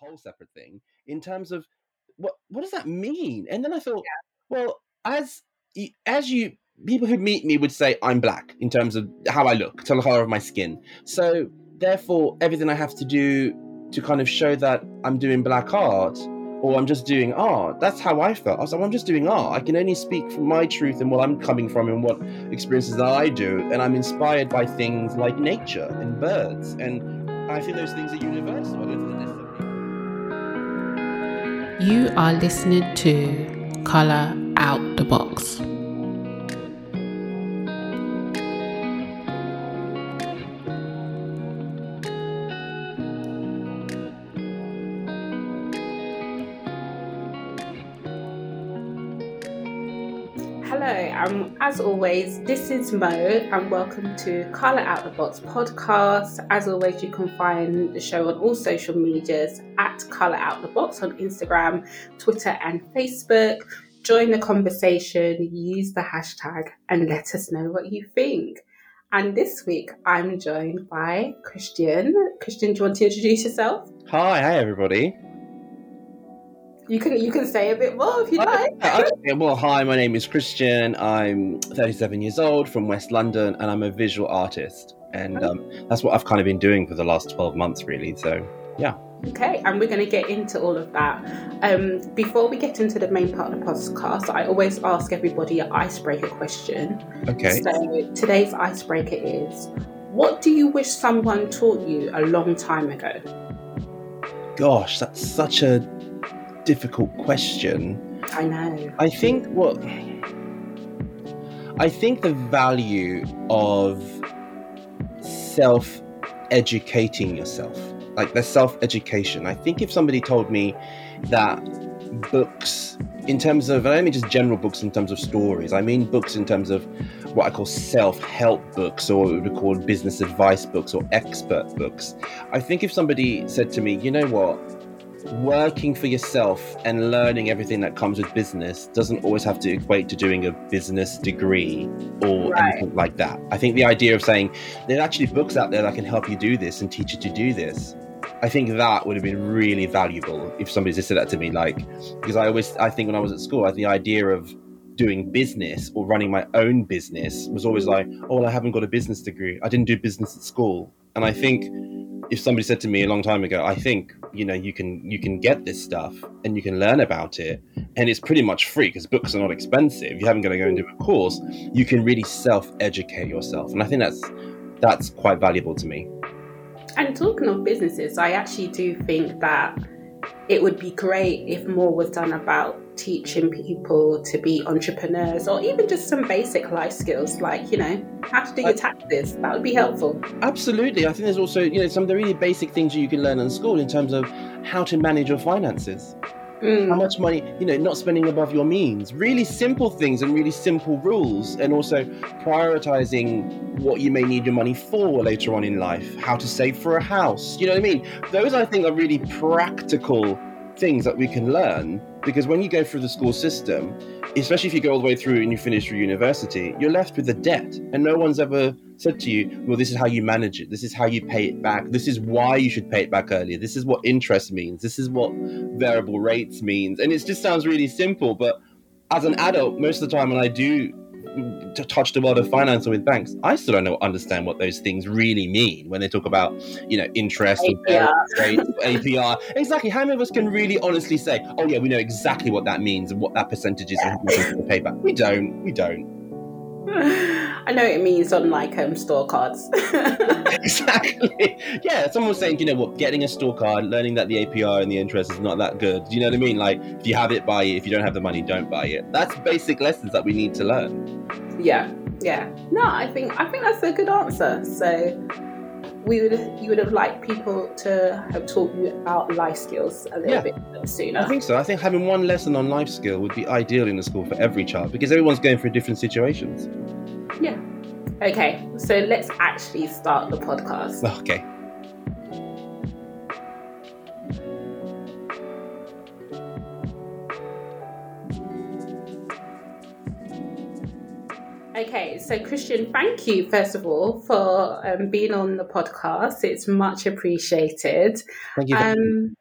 whole separate thing in terms of what what does that mean? And then I thought, yeah. well, as as you people who meet me would say I'm black in terms of how I look, to the color of my skin. So therefore, everything I have to do to kind of show that I'm doing black art or I'm just doing art. That's how I felt. I was like, well, I'm just doing art. I can only speak from my truth and what I'm coming from and what experiences that I do. And I'm inspired by things like nature and birds. And I feel those things are universal. You are listening to Color Out the Box. Um, as always, this is Mo, and welcome to Color Out the Box podcast. As always, you can find the show on all social medias at Color Out the Box on Instagram, Twitter, and Facebook. Join the conversation, use the hashtag, and let us know what you think. And this week, I'm joined by Christian. Christian, do you want to introduce yourself? Hi, hi, everybody. You can you can say a bit more if you like. Okay, well, hi, my name is Christian. I'm 37 years old from West London, and I'm a visual artist. And um, that's what I've kind of been doing for the last 12 months, really. So, yeah. Okay, and we're going to get into all of that. Um, before we get into the main part of the podcast, I always ask everybody an icebreaker question. Okay. So today's icebreaker is What do you wish someone taught you a long time ago? Gosh, that's such a difficult question. I know. I think what I think the value of self educating yourself, like the self education. I think if somebody told me that books, in terms of, I don't mean just general books in terms of stories, I mean books in terms of what I call self help books or what we would call business advice books or expert books. I think if somebody said to me, you know what, working for yourself and learning everything that comes with business doesn't always have to equate to doing a business degree or right. anything like that. I think the idea of saying there are actually books out there that can help you do this and teach you to do this. I think that would have been really valuable if somebody just said that to me, like because I always I think when I was at school, I the idea of doing business or running my own business was always like, oh, well, I haven't got a business degree. I didn't do business at school. And I think if somebody said to me a long time ago, I think you know you can you can get this stuff and you can learn about it, and it's pretty much free because books are not expensive. You haven't got to go do a course. You can really self educate yourself, and I think that's that's quite valuable to me. And talking of businesses, I actually do think that it would be great if more was done about teaching people to be entrepreneurs or even just some basic life skills like you know how to do your taxes. That would be helpful. Absolutely. I think there's also you know some of the really basic things you can learn in school in terms of how to manage your finances. Mm. how much money you know not spending above your means. Really simple things and really simple rules and also prioritizing what you may need your money for later on in life. How to save for a house. You know what i mean? Those i think are really practical things that we can learn because when you go through the school system, especially if you go all the way through and you finish through university, you're left with the debt. And no one's ever said to you, well, this is how you manage it. This is how you pay it back. This is why you should pay it back earlier. This is what interest means. This is what variable rates means. And it just sounds really simple. But as an adult, most of the time when I do to touch the world of finance with banks, I still don't know understand what those things really mean when they talk about, you know, interest APR. and APR. Exactly. How many of us can really honestly say, oh yeah, we know exactly what that means and what that percentage is yeah. and the payback? We don't. We don't. I know it means on like um, store cards. exactly. Yeah, someone was saying, you know what, getting a store card, learning that the APR and the interest is not that good. Do you know what I mean? Like, if you have it, buy it. If you don't have the money, don't buy it. That's basic lessons that we need to learn. Yeah, yeah. No, I think I think that's a good answer. So we would you would have liked people to have taught you about life skills a little yeah, bit sooner. I think so. I think having one lesson on life skill would be ideal in the school for every child because everyone's going through different situations. Yeah. Okay, so let's actually start the podcast. Okay. Okay, so Christian, thank you first of all for um, being on the podcast. It's much appreciated. Thank you. Um,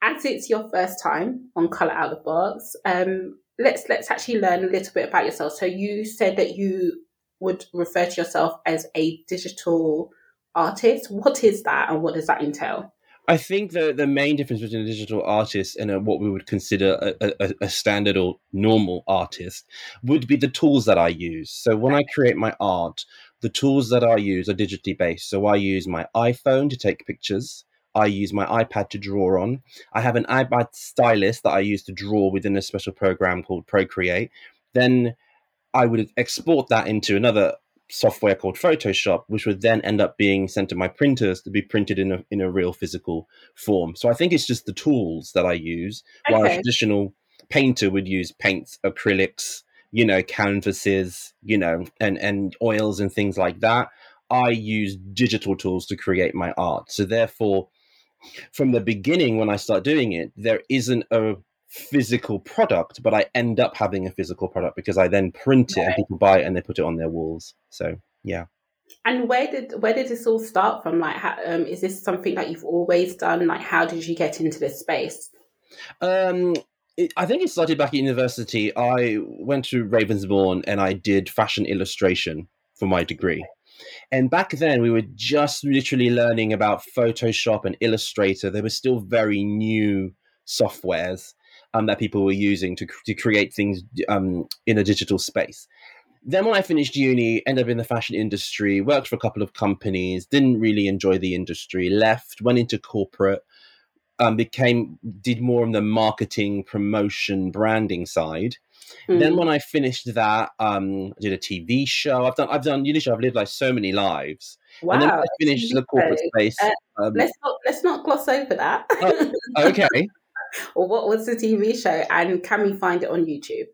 as it's your first time on Color Out of the Box, um, let's let's actually learn a little bit about yourself. So you said that you would refer to yourself as a digital artist. What is that, and what does that entail? I think the the main difference between a digital artist and a, what we would consider a, a, a, standard or normal artist would be the tools that I use. So when I create my art, the tools that I use are digitally based. So I use my iPhone to take pictures. I use my iPad to draw on. I have an iPad stylus that I use to draw within a special program called Procreate. Then I would export that into another software called Photoshop, which would then end up being sent to my printers to be printed in a in a real physical form. So I think it's just the tools that I use, okay. while a traditional painter would use paints, acrylics, you know, canvases, you know, and and oils and things like that. I use digital tools to create my art. So therefore, from the beginning when I start doing it, there isn't a physical product, but I end up having a physical product because I then print it and people buy it and they put it on their walls. So yeah. And where did where did this all start from? Like, how, um, is this something that you've always done? Like, how did you get into this space? Um, it, I think it started back at university. I went to Ravensbourne and I did fashion illustration for my degree. And back then, we were just literally learning about Photoshop and Illustrator. They were still very new softwares um, that people were using to, to create things um, in a digital space. Then, when I finished uni, ended up in the fashion industry, worked for a couple of companies, didn't really enjoy the industry, left, went into corporate, um, became did more on the marketing, promotion, branding side. Mm. Then, when I finished that, um, I did a TV show. I've done, I've done, you know, I've lived like so many lives. Wow! And then I finished the corporate space. Uh, um, let's not let's not gloss over that. oh, okay. Or what was the TV show? And can we find it on YouTube?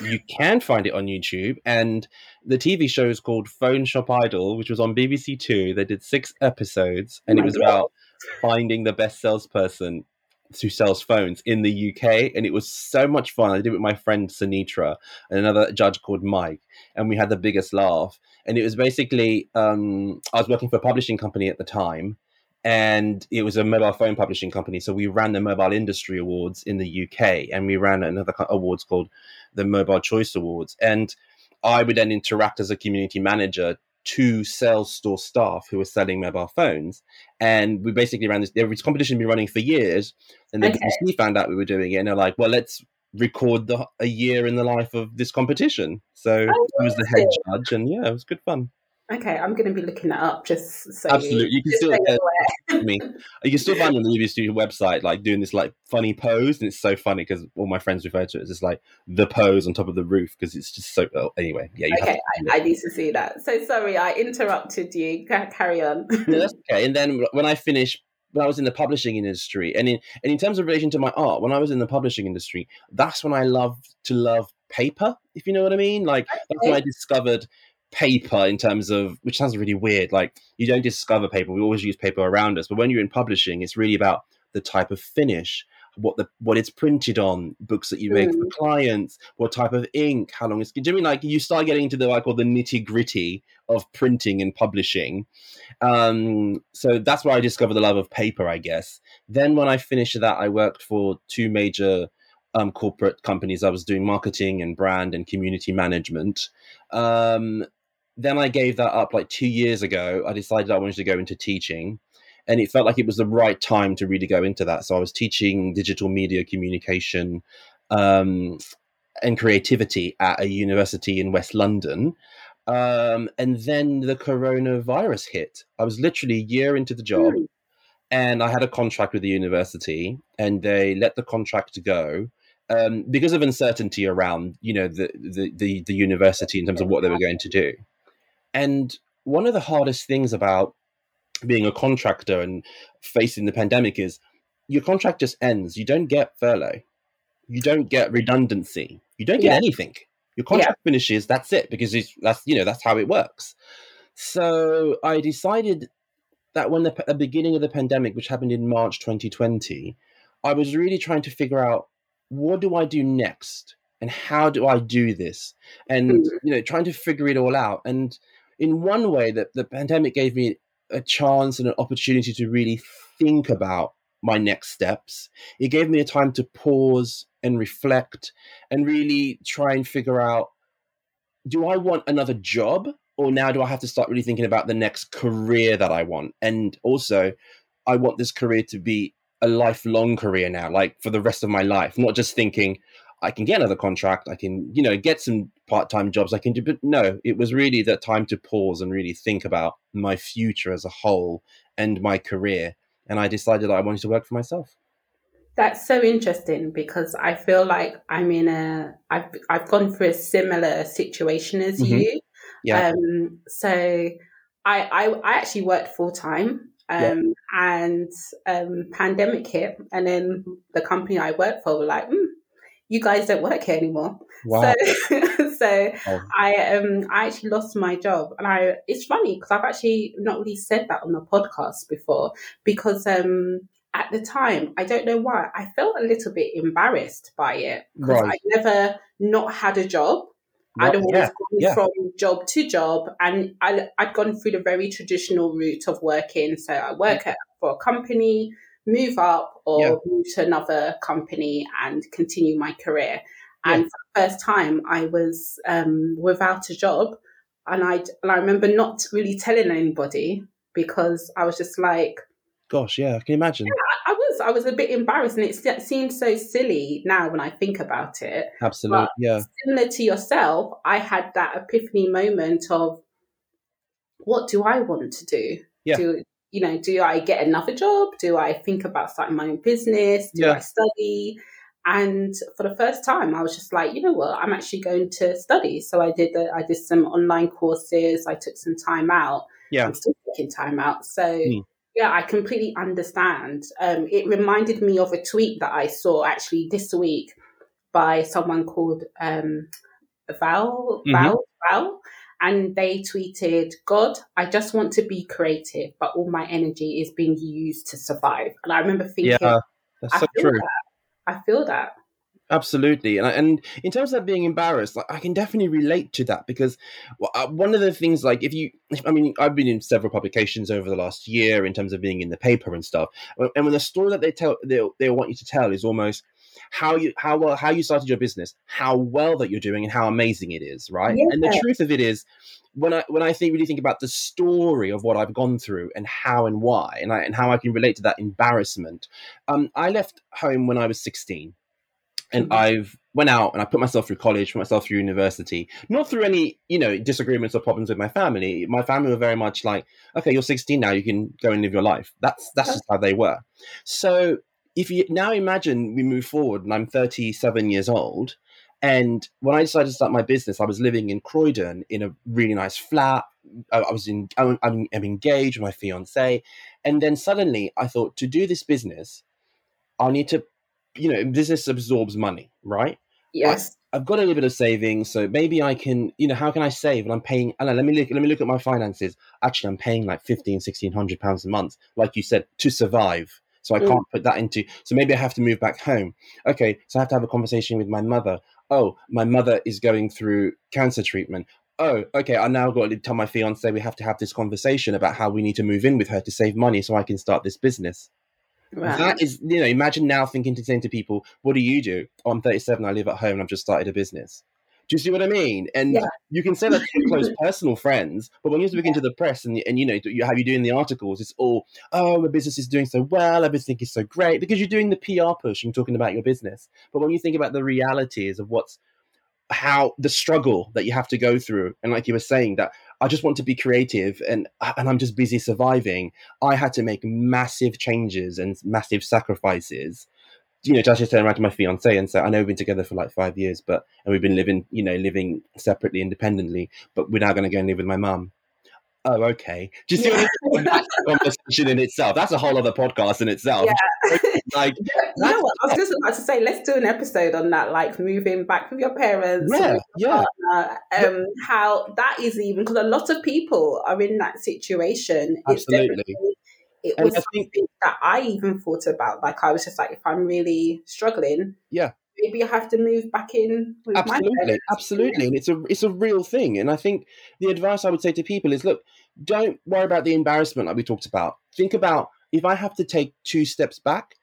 You can find it on YouTube, and the TV show is called Phone Shop Idol, which was on BBC Two. They did six episodes, and oh it was God. about finding the best salesperson who sells phones in the UK, and it was so much fun. I did it with my friend Sanitra and another judge called Mike, and we had the biggest laugh. And it was basically um, I was working for a publishing company at the time, and it was a mobile phone publishing company. So we ran the Mobile Industry Awards in the UK, and we ran another awards called the Mobile Choice Awards. And I would then interact as a community manager to sales store staff who were selling mobile phones, and we basically ran this. This competition had been running for years, and then okay. BBC found out we were doing it, and they're like, "Well, let's." record the a year in the life of this competition so oh, I was the head judge and yeah it was good fun Okay, I'm going to be looking that up just so absolutely. You, you can still uh, me. You can still find on the UB Studio website like doing this like funny pose, and it's so funny because all my friends refer to it as just like the pose on top of the roof because it's just so. Oh, anyway, yeah. okay, I, I, need to see that. So sorry, I interrupted you. Carry on. no, that's okay. And then when I finished when I was in the publishing industry, and in and in terms of relation to my art, when I was in the publishing industry, that's when I loved to love paper. If you know what I mean, like okay. that's when I discovered paper in terms of which sounds really weird like you don't discover paper we always use paper around us but when you're in publishing it's really about the type of finish what the what it's printed on books that you make mm. for clients what type of ink how long it's do you mean like you start getting into the like all the nitty gritty of printing and publishing um so that's where i discovered the love of paper i guess then when i finished that i worked for two major um, corporate companies. I was doing marketing and brand and community management. Um, then I gave that up like two years ago. I decided I wanted to go into teaching, and it felt like it was the right time to really go into that. So I was teaching digital media communication um, and creativity at a university in West London. Um, and then the coronavirus hit. I was literally a year into the job, mm. and I had a contract with the university, and they let the contract go. Um, because of uncertainty around, you know, the, the, the the university in terms of what they were going to do. And one of the hardest things about being a contractor and facing the pandemic is your contract just ends. You don't get furlough. You don't get redundancy. You don't get yeah. anything. Your contract yeah. finishes. That's it because that's you know that's how it works. So I decided that when the, the beginning of the pandemic, which happened in March 2020, I was really trying to figure out what do I do next and how do I do this, and mm. you know trying to figure it all out and in one way that the pandemic gave me a chance and an opportunity to really think about my next steps. It gave me a time to pause and reflect and really try and figure out do I want another job or now do I have to start really thinking about the next career that I want? And also, I want this career to be a lifelong career now, like for the rest of my life, not just thinking I can get another contract, I can, you know, get some part time jobs I can do. But no, it was really that time to pause and really think about my future as a whole and my career. And I decided I wanted to work for myself. That's so interesting because I feel like I'm in a I've I've gone through a similar situation as mm-hmm. you. Yeah. Um, so I, I I actually worked full time. Um, yeah. and um, pandemic hit, and then the company I worked for were like, mm, "You guys don't work here anymore." Wow. So, so oh. I um I actually lost my job, and I it's funny because I've actually not really said that on the podcast before because um at the time, I don't know why, I felt a little bit embarrassed by it because right. I never not had a job. I'd always yeah, gone yeah. from job to job, and I, had gone through the very traditional route of working. So I work at, for a company, move up, or move to another company and continue my career. And for the first time, I was um, without a job, and I and I remember not really telling anybody because I was just like, Gosh, yeah, I can imagine. Yeah, I was, I was a bit embarrassed, and it seems so silly now when I think about it. Absolutely, but yeah. Similar to yourself, I had that epiphany moment of, what do I want to do? Yeah. Do you know? Do I get another job? Do I think about starting my own business? Do yeah. I study? And for the first time, I was just like, you know what? I'm actually going to study. So I did. A, I did some online courses. I took some time out. Yeah, I'm still taking time out. So. Mm yeah, I completely understand. Um, it reminded me of a tweet that I saw actually this week by someone called um, Val, mm-hmm. Val, Val, and they tweeted, "God, I just want to be creative, but all my energy is being used to survive." And I remember thinking, "Yeah, that's so true. That. I feel that." Absolutely, and and in terms of being embarrassed, like I can definitely relate to that because uh, one of the things, like if you, I mean, I've been in several publications over the last year in terms of being in the paper and stuff, and when the story that they tell they they want you to tell is almost how you how well how you started your business, how well that you're doing, and how amazing it is, right? Yeah. And the truth of it is, when I when I think really think about the story of what I've gone through and how and why, and I, and how I can relate to that embarrassment, um, I left home when I was 16 and mm-hmm. I've went out and I put myself through college, put myself through university, not through any, you know, disagreements or problems with my family. My family were very much like, okay, you're 16 now, you can go and live your life. That's that's just how they were. So if you now imagine we move forward and I'm 37 years old, and when I decided to start my business, I was living in Croydon in a really nice flat. I, was in, I'm, I'm engaged with my fiance, and then suddenly I thought to do this business, I need to you know, business absorbs money, right? Yes. I, have got a little bit of savings, so maybe I can, you know, how can I save? And I'm paying. Let me look. Let me look at my finances. Actually, I'm paying like 15, 1600 pounds a month, like you said, to survive. So I mm. can't put that into. So maybe I have to move back home. Okay, so I have to have a conversation with my mother. Oh, my mother is going through cancer treatment. Oh, okay. I now got to tell my fiance we have to have this conversation about how we need to move in with her to save money so I can start this business. Right. That is, you know, imagine now thinking to saying to people, "What do you do?" Oh, I'm 37. I live at home. and I've just started a business. Do you see what I mean? And yeah. you can say that to close personal friends, but when you speak yeah. into the press and, and you know how you have you doing the articles, it's all oh my business is doing so well, everything is so great because you're doing the PR push and talking about your business. But when you think about the realities of what's how the struggle that you have to go through, and like you were saying that I just want to be creative and and I'm just busy surviving. I had to make massive changes and massive sacrifices. You know, just turn around to my fiance and say, I know we've been together for like five years, but and we've been living, you know, living separately, independently, but we're now going to go and live with my mum oh, okay. Do you see yeah. what That's a conversation in itself. That's a whole other podcast in itself. Yeah. like, you know what? I was just about to say, let's do an episode on that, like moving back with your parents. Yeah, yeah. Partner, um. How that is even, because a lot of people are in that situation. Absolutely. It was something think, that I even thought about. Like, I was just like, if I'm really struggling, yeah, maybe I have to move back in. absolutely, absolutely, and it's a it's a real thing. And I think the advice I would say to people is, look, don't worry about the embarrassment like we talked about. Think about if I have to take two steps back,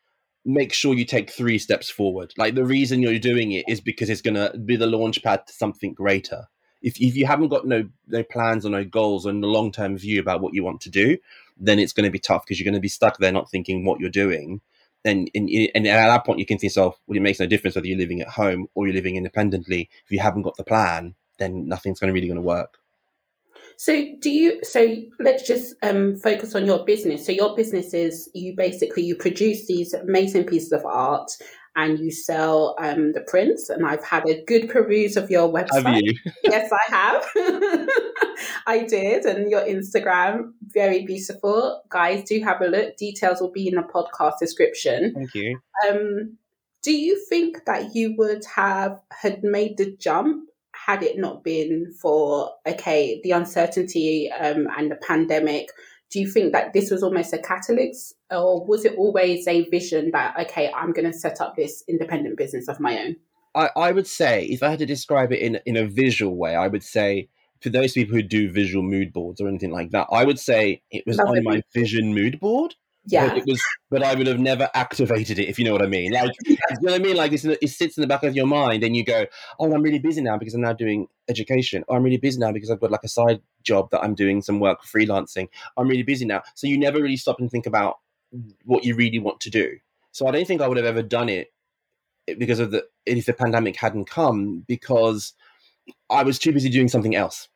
make sure you take three steps forward. Like the reason you're doing it is because it's going to be the launch pad to something greater. If, if you haven't got no no plans or no goals and a long term view about what you want to do, then it's going to be tough because you're going to be stuck there not thinking what you're doing. And, and, and at that point, you can think to yourself, well, it makes no difference whether you're living at home or you're living independently. If you haven't got the plan, then nothing's going to really going to work. So do you so let's just um, focus on your business. So your business is you basically you produce these amazing pieces of art and you sell um, the prints and I've had a good peruse of your website. Have you? yes, I have. I did and your Instagram very beautiful. Guys, do have a look. Details will be in the podcast description. Thank you. Um do you think that you would have had made the jump had it not been for okay the uncertainty um, and the pandemic do you think that this was almost a catalyst? Or was it always a vision that okay i'm going to set up this independent business of my own? I, I would say if i had to describe it in, in a visual way i would say for those people who do visual mood boards or anything like that i would say it was Love on it. my vision mood board yeah. But it was, but I would have never activated it, if you know what I mean. Like, you know what I mean? Like, it sits in the back of your mind, and you go, "Oh, I'm really busy now because I'm now doing education. Oh, I'm really busy now because I've got like a side job that I'm doing some work freelancing. I'm really busy now." So you never really stop and think about what you really want to do. So I don't think I would have ever done it eh, because of the if the pandemic hadn't come because I was too busy doing something else.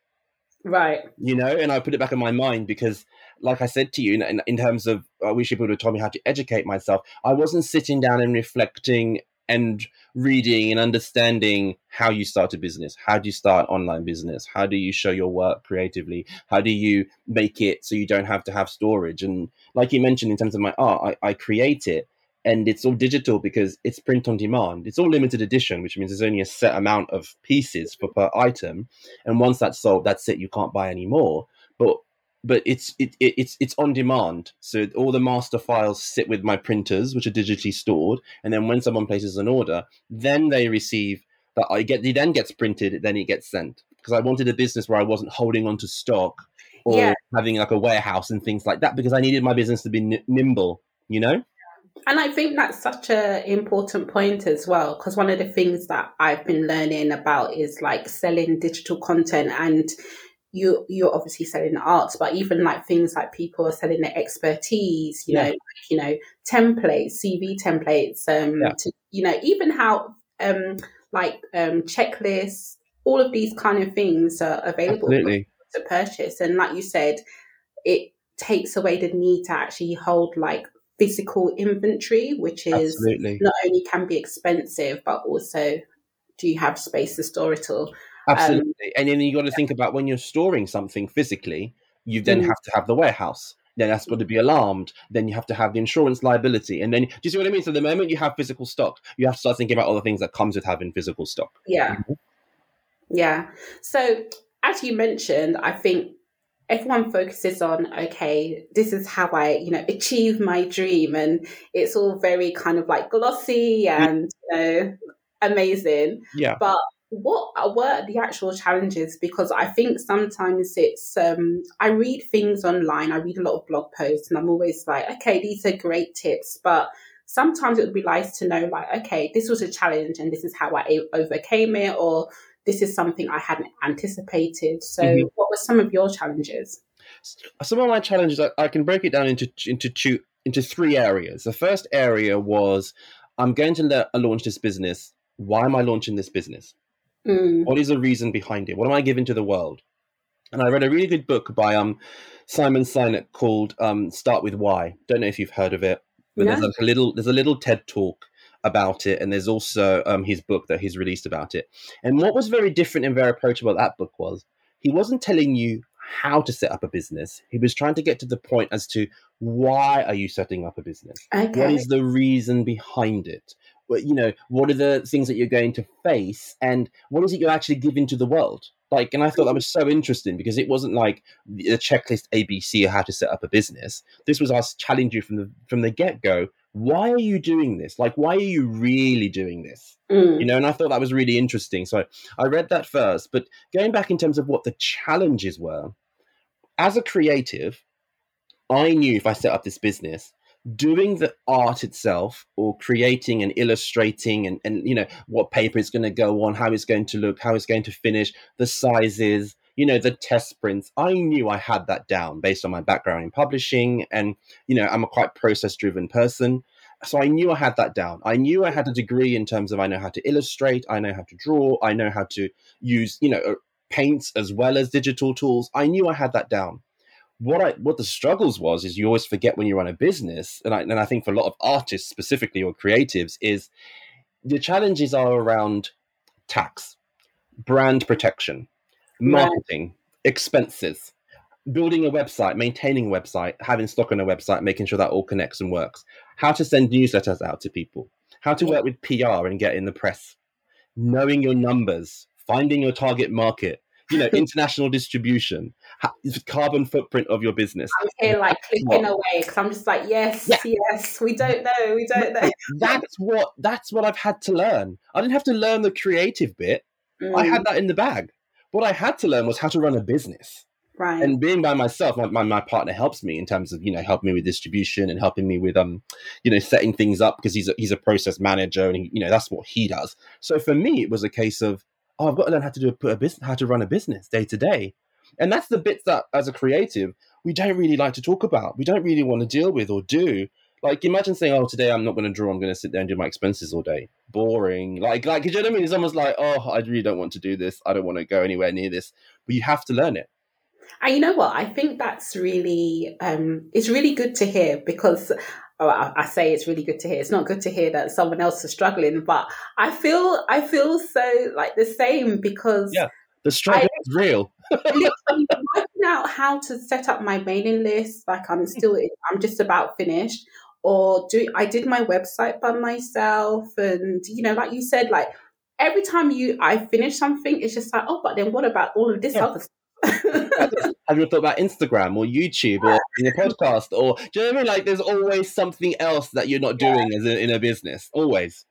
Right. You know, and I put it back in my mind because like I said to you, in, in terms of I wish people would have told me how to educate myself. I wasn't sitting down and reflecting and reading and understanding how you start a business. How do you start online business? How do you show your work creatively? How do you make it so you don't have to have storage? And like you mentioned, in terms of my art, I, I create it and it's all digital because it's print on demand. It's all limited edition, which means there's only a set amount of pieces for per item. And once that's sold, that's it. You can't buy any more. But but it's it, it, it's it's on demand. So all the master files sit with my printers, which are digitally stored, and then when someone places an order, then they receive that I get. It then gets printed, then it gets sent. Because I wanted a business where I wasn't holding on to stock or yeah. having like a warehouse and things like that, because I needed my business to be n- nimble. You know. And I think that's such an important point as well, because one of the things that I've been learning about is like selling digital content and you you're obviously selling art, but even like things like people are selling their expertise, you yeah. know, like, you know, templates, CV templates, um, yeah. to, you know, even how um like um checklists, all of these kind of things are available to purchase. And like you said, it takes away the need to actually hold like physical inventory, which is Absolutely. not only can be expensive, but also do you have space to store it all? Absolutely. Um, and then you got to think about when you're storing something physically, you then mm. have to have the warehouse. Then that's got to be alarmed. Then you have to have the insurance liability. And then, do you see what I mean? So the moment you have physical stock, you have to start thinking about all the things that comes with having physical stock. Yeah. Mm-hmm. Yeah. So as you mentioned, I think everyone focuses on okay this is how i you know achieve my dream and it's all very kind of like glossy and you know amazing yeah but what were the actual challenges? Because i think sometimes it's um, i read things online i read a lot of blog posts and i'm always like okay these are great tips but sometimes it would be nice to know like okay this was a challenge and this is how i overcame it or this is something i hadn't anticipated. So mm-hmm. what were some of your challenges? Some of my challenges I, I can break it down into into two into three areas. The first area was i'm going to launch this business. Why am i launching this business Mm. What is the reason behind it? What am I giving to the world? And I read a really good book by um, Simon Sinek called um, "Start with Why." Don't know if you've heard of it, but there's a little there's a little TED talk about it, and there's also um, his book that he's released about it. And what was very different and very approachable that book was he wasn't telling you how to set up a business. He was trying to get to the point as to why are you setting up a business? Okay. What is the reason behind it? You know, what are the things that you're going to face and what is it you're actually giving to the world? Like, and I thought that was so interesting because it wasn't like the checklist ABC of how to set up a business. This was us challenging you from the from the get go. Why are you doing this? Like, why are you really doing this? Mm. You know, and I thought that was really interesting. So I read that first. But going back in terms of what the challenges were, as a creative, I knew if I set up this business doing the art itself or creating and illustrating and, and you know what paper is going to go on how it's going to look how it's going to finish the sizes you know the test prints. I knew i had that down based on my background in publishing and you know i'm a quite process driven person. So i knew i had that down. I knew i had a degree in terms of i know how to illustrate i know how to draw i know how to use you know uh, paints as well as digital tools. I knew i had that down what I what the struggles was is you always forget when you run a business, and I and I think for a lot of artists specifically or creatives is the challenges are around tax, brand protection, marketing, right. expenses, building a website, maintaining a website, having stock on a website, making sure that all connects and works, how to send newsletters out to people, how to work with PR and get in the press, knowing your numbers, finding your target market, you know, international distribution, carbon footprint of your business. I'm here like clicking away because I'm just like, yes, yeah. yes, we don't know, we don't know. that's what that's what I've had to learn. I didn't have to learn the creative bit. Mm. I had mm. that in the bag. What I had to learn was how to run a business. Right. And being by myself, my, my, my, partner helps me in terms of, you know, helping me with distribution and helping me with, um, you know, setting things up because he's a, he's a process manager and, he, you know, that's what he does. So for me, it was a case of, oh, I've got to learn how to do a, put a business, how to run a business day to day. And that's the bits that, as a creative, we don't really like to talk about. We don't really want to deal with or do. Like, imagine saying, "Oh, today I'm not going to draw. I'm going to sit there and do my expenses all day." Boring. Like, like, you know what I mean? It's almost like, "Oh, I really don't want to do this. I don't want to go anywhere near this." But you have to learn it. And you know what? I think that's really, um, it's really good to hear because oh, I, I, say it's really good to hear. It's not good to hear that someone else is struggling, but I feel I feel so like the same because yeah, the struggle Real. I'm working out how to set up my mailing list. Like I'm mm. still, I'm just about finished. Or do I did my website by myself, and you know, like you said, like every time you I finish something, it's just like, oh, but then what about all of this yeah. other stuff? have you thought about Instagram or YouTube or in a podcast or do you know what I mean? Like there's always something else that you're not doing yeah. as a, in a business. Always.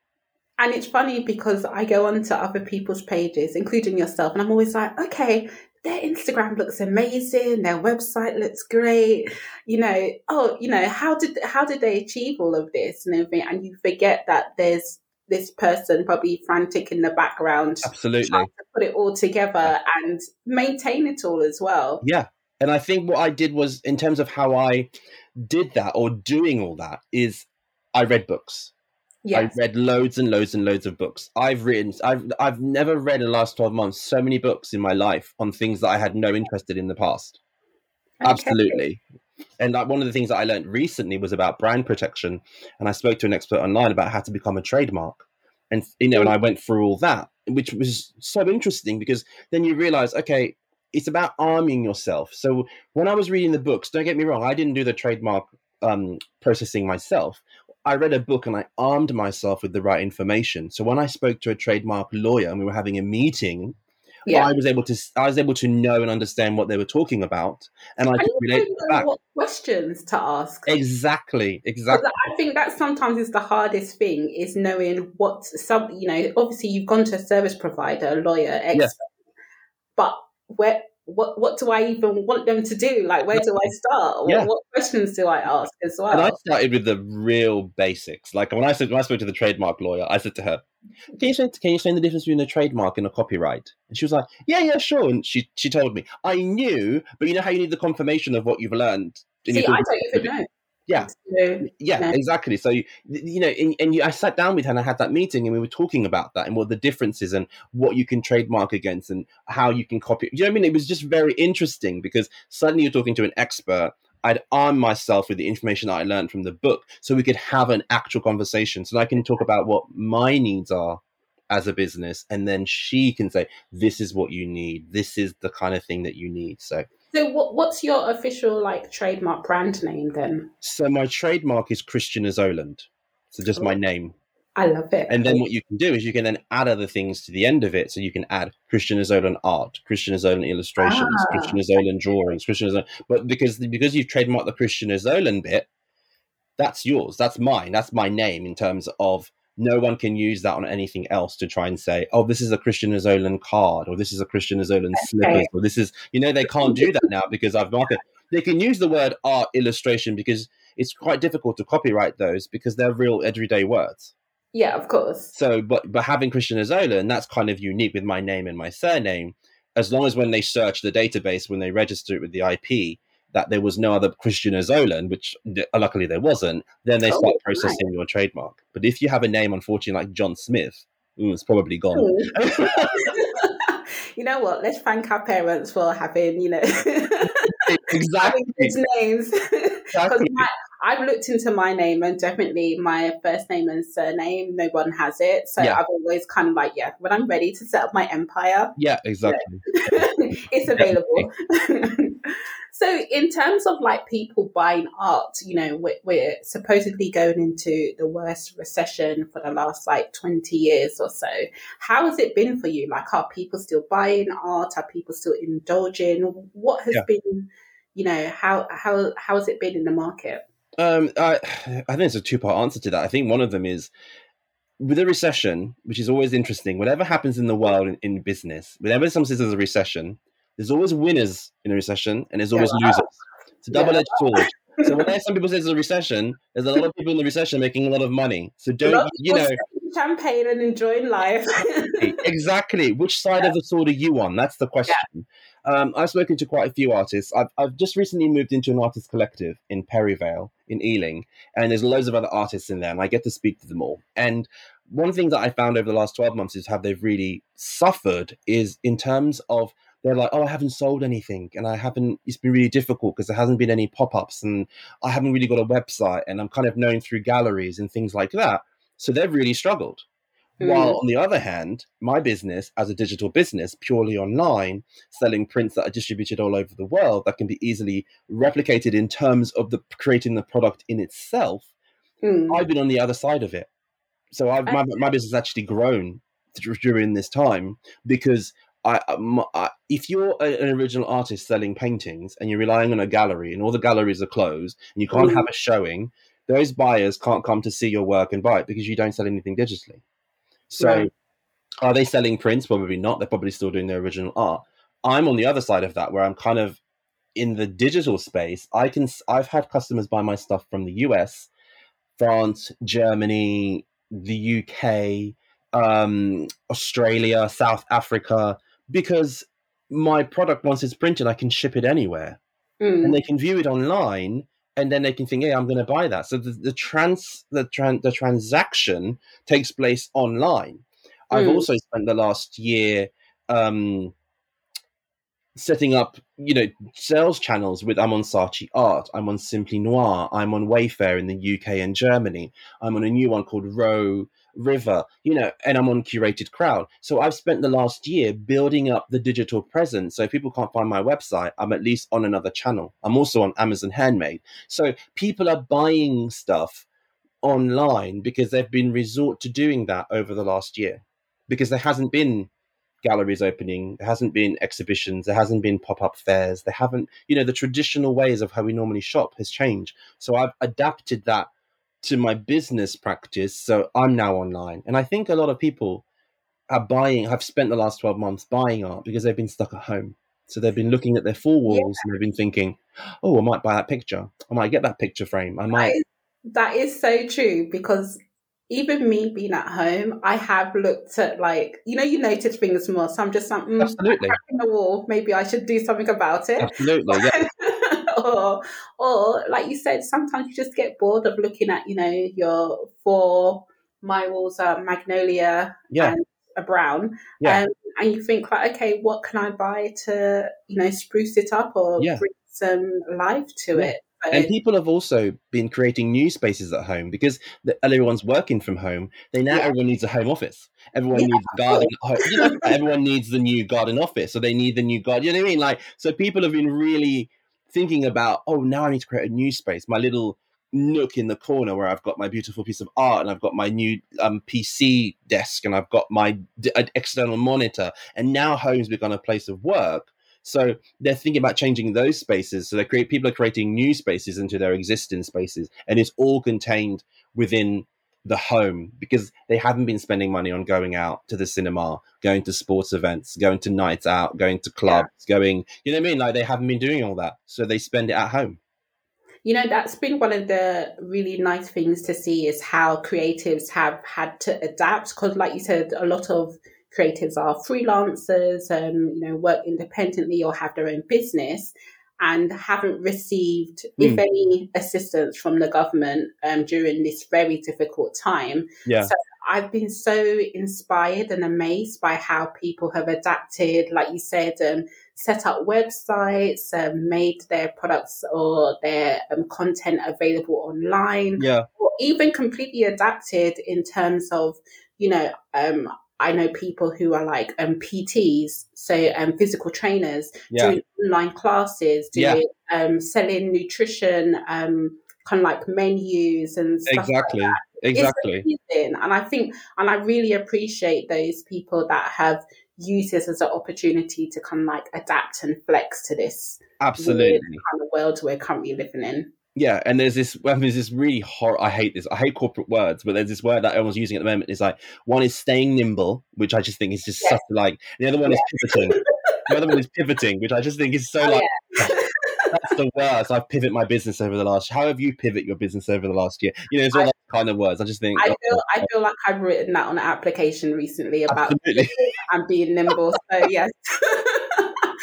And it's funny because I go onto other people's pages, including yourself, and I'm always like, okay, their Instagram looks amazing, their website looks great. You know, oh, you know, how did how did they achieve all of this and everything? And you forget that there's this person probably frantic in the background absolutely to put it all together and maintain it all as well yeah and i think what i did was in terms of how i did that or doing all that is i read books Yes. I read loads and loads and loads of books. I've written I've I've never read in the last 12 months so many books in my life on things that I had no interest in in the past. Okay. Absolutely. And like one of the things that I learned recently was about brand protection, and I spoke to an expert online about how to become a trademark, and you know, and I went through all that, which was so interesting because then you realize, okay, it's about arming yourself. So when I was reading the books, don't get me wrong, I didn't do the trademark um, processing myself. I read a book and I armed myself with the right information. So when I spoke to a trademark lawyer and we were having a meeting yeah. I was able to I was able to know and understand what they were talking about, and I could relate back. What questions to ask? Exactly, exactly. I think that sometimes is the hardest thing is knowing what some you know. Obviously, you've gone to a service provider, a lawyer, expert, yeah. but where what what do I even want them to do? Like, where do I start? Yeah. What, what, questions do I ask as well? And I started with the real basics. Like when I said when I spoke to the trademark lawyer, I said to her, "Can you explain, can you explain the difference between a trademark and a copyright?" And she was like, "Yeah, yeah, sure." And she she told me, "I knew, but you know how you need the confirmation of what you've learned." See, I don't even know. Yeah, yeah, exactly. So you, you know, and, and you, I sat down with her and I had that meeting, and we were talking about that and what the differences and what you can trademark against and how you can copy. You know what I mean? It was just very interesting because suddenly you're talking to an expert. I'd arm myself with the information that I learned from the book, so we could have an actual conversation. So I can talk about what my needs are as a business, and then she can say, "This is what you need. This is the kind of thing that you need." So so what, what's your official like trademark brand name then? So my trademark is Christian Azolan. So just my name. I love it. And then what you can do is you can then add other things to the end of it. So you can add Christian Azolan art, Christian Azolan illustrations, ah. Christian Azolan drawings, Christian Azolan. But because because you've trademarked the Christian Azolan bit, that's yours. That's mine. That's my name in terms of no one can use that on anything else to try and say, oh, this is a Christian Azolan card, or this is a Christian Azolan slippers, or this is, you know, they can't do that now because I've marketed. They can use the word art illustration because it's quite difficult to copyright those because they're real everyday words. Yeah, of course. So, but but having Christian Azola, and that's kind of unique with my name and my surname. As long as when they search the database, when they register it with the IP, that there was no other Christian Azolan, which uh, luckily there wasn't, then they oh, start processing right. your trademark. But if you have a name, unfortunately, like John Smith, ooh, it's probably gone. Hmm. you know what? Let's thank our parents for having, you know, exactly names. Exactly. I've looked into my name and definitely my first name and surname, no one has it. So yeah. I've always kind of like, yeah, when I'm ready to set up my empire. Yeah, exactly. it's available. so in terms of like people buying art, you know, we're, we're, supposedly going into the worst recession for the last like 20 years or so. How has it been for you? Like, are people still buying art? Are people still indulging? What has yeah. been, you know, how, how, how has it been in the market? Um, I, I think it's a two part answer to that. I think one of them is with a recession, which is always interesting. Whatever happens in the world in, in business, whenever someone says there's a recession, there's always winners in a recession and there's always yeah. losers. It's a double edged yeah. sword. So when some people say there's a recession, there's a lot of people in the recession making a lot of money. So don't you know champagne and enjoying life. exactly. Which side yeah. of the sword are you on? That's the question. Um, I've spoken to quite a few artists. I've, I've just recently moved into an artist collective in Perivale in Ealing, and there's loads of other artists in there, and I get to speak to them all. And one thing that I found over the last 12 months is how they've really suffered is in terms of they're like, oh, I haven't sold anything, and I haven't. It's been really difficult because there hasn't been any pop-ups, and I haven't really got a website, and I'm kind of known through galleries and things like that. So they've really struggled. Mm. While on the other hand, my business as a digital business, purely online, selling prints that are distributed all over the world that can be easily replicated in terms of the creating the product in itself, mm. I've been on the other side of it. So I've, my, my business has actually grown during this time because I, I, if you're an original artist selling paintings and you're relying on a gallery and all the galleries are closed and you can't mm. have a showing, those buyers can't come to see your work and buy it because you don't sell anything digitally. So, right. are they selling prints? Probably not. They're probably still doing their original art. I'm on the other side of that, where I'm kind of in the digital space. I can. I've had customers buy my stuff from the US, France, Germany, the UK, um, Australia, South Africa, because my product once it's printed, I can ship it anywhere, mm. and they can view it online and then they can think, "Hey, I'm going to buy that." So the, the trans the tran- the transaction takes place online. Mm. I've also spent the last year um, setting up, you know, sales channels with I'm on Saatchi Art, I'm on Simply Noir, I'm on Wayfair in the UK and Germany, I'm on a new one called Row River, you know, and I'm on Curated Crowd. So I've spent the last year building up the digital presence. So if people can't find my website, I'm at least on another channel. I'm also on Amazon Handmade. So people are buying stuff online because they've been resort to doing that over the last year because there hasn't been galleries opening there hasn't been exhibitions there hasn't been pop-up fairs there haven't you know the traditional ways of how we normally shop has changed so i've adapted that to my business practice. So I'm now online. And I think a lot of people are buying, have spent the last 12 months buying art because they've been stuck at home. So they've been looking at their four walls yeah. and they've been thinking, oh, I might buy that picture. I might get that picture frame. I might. That is, that is so true because even me being at home, I have looked at like you know you notice things more. So I'm just like mm, absolutely in the wall. Maybe I should do something about it. Absolutely, yeah. or or like you said, sometimes you just get bored of looking at you know your four my walls are magnolia yeah. and a brown, yeah. Um, and you think like, okay, what can I buy to you know spruce it up or yeah. bring some life to yeah. it? and people have also been creating new spaces at home because the, everyone's working from home. They now yeah. everyone needs a home office. Everyone yeah. needs a garden. You know, everyone needs the new garden office, so they need the new garden. You know what I mean? Like, so people have been really thinking about, oh, now I need to create a new space. My little nook in the corner where I've got my beautiful piece of art and I've got my new um, PC desk and I've got my d- external monitor. And now home's become a place of work. So they're thinking about changing those spaces. So they create people are creating new spaces into their existing spaces, and it's all contained within the home because they haven't been spending money on going out to the cinema, going to sports events, going to nights out, going to clubs, yeah. going, you know what I mean? Like they haven't been doing all that. So they spend it at home. you know that's been one of the really nice things to see is how creatives have had to adapt because like you said a lot of creatives are freelancers and, you know work independently or have their own business and haven't received mm. if any assistance from the government um, during this very difficult time. Yeah. So I've been so inspired and amazed by how people have adapted, like you said, um, set up websites, um, made their products or their um, content available online, yeah, or even completely adapted in terms of, you know, um, I know people who are like um, PTs, so um, physical trainers, yeah. doing online classes, doing yeah. um, selling nutrition, um, kind of like menus and stuff exactly. Like exactly and i think and i really appreciate those people that have used this as an opportunity to kind of like adapt and flex to this absolutely kind of world we're currently living in yeah, and there's this. Well, there's this really horror. I hate this. I hate corporate words, but there's this word that everyone's using at the moment. Is like one is staying nimble, which I just think is just yes. such like. The other one yes. is pivoting. the other one is pivoting, which I just think is so oh, like. Yeah. that's the worst. I've pivot my business over the last. How have you pivot your business over the last year? You know, it's all I, that kind of words. I just think. I oh, feel. I feel like I've written that on an application recently about and being nimble. So yes.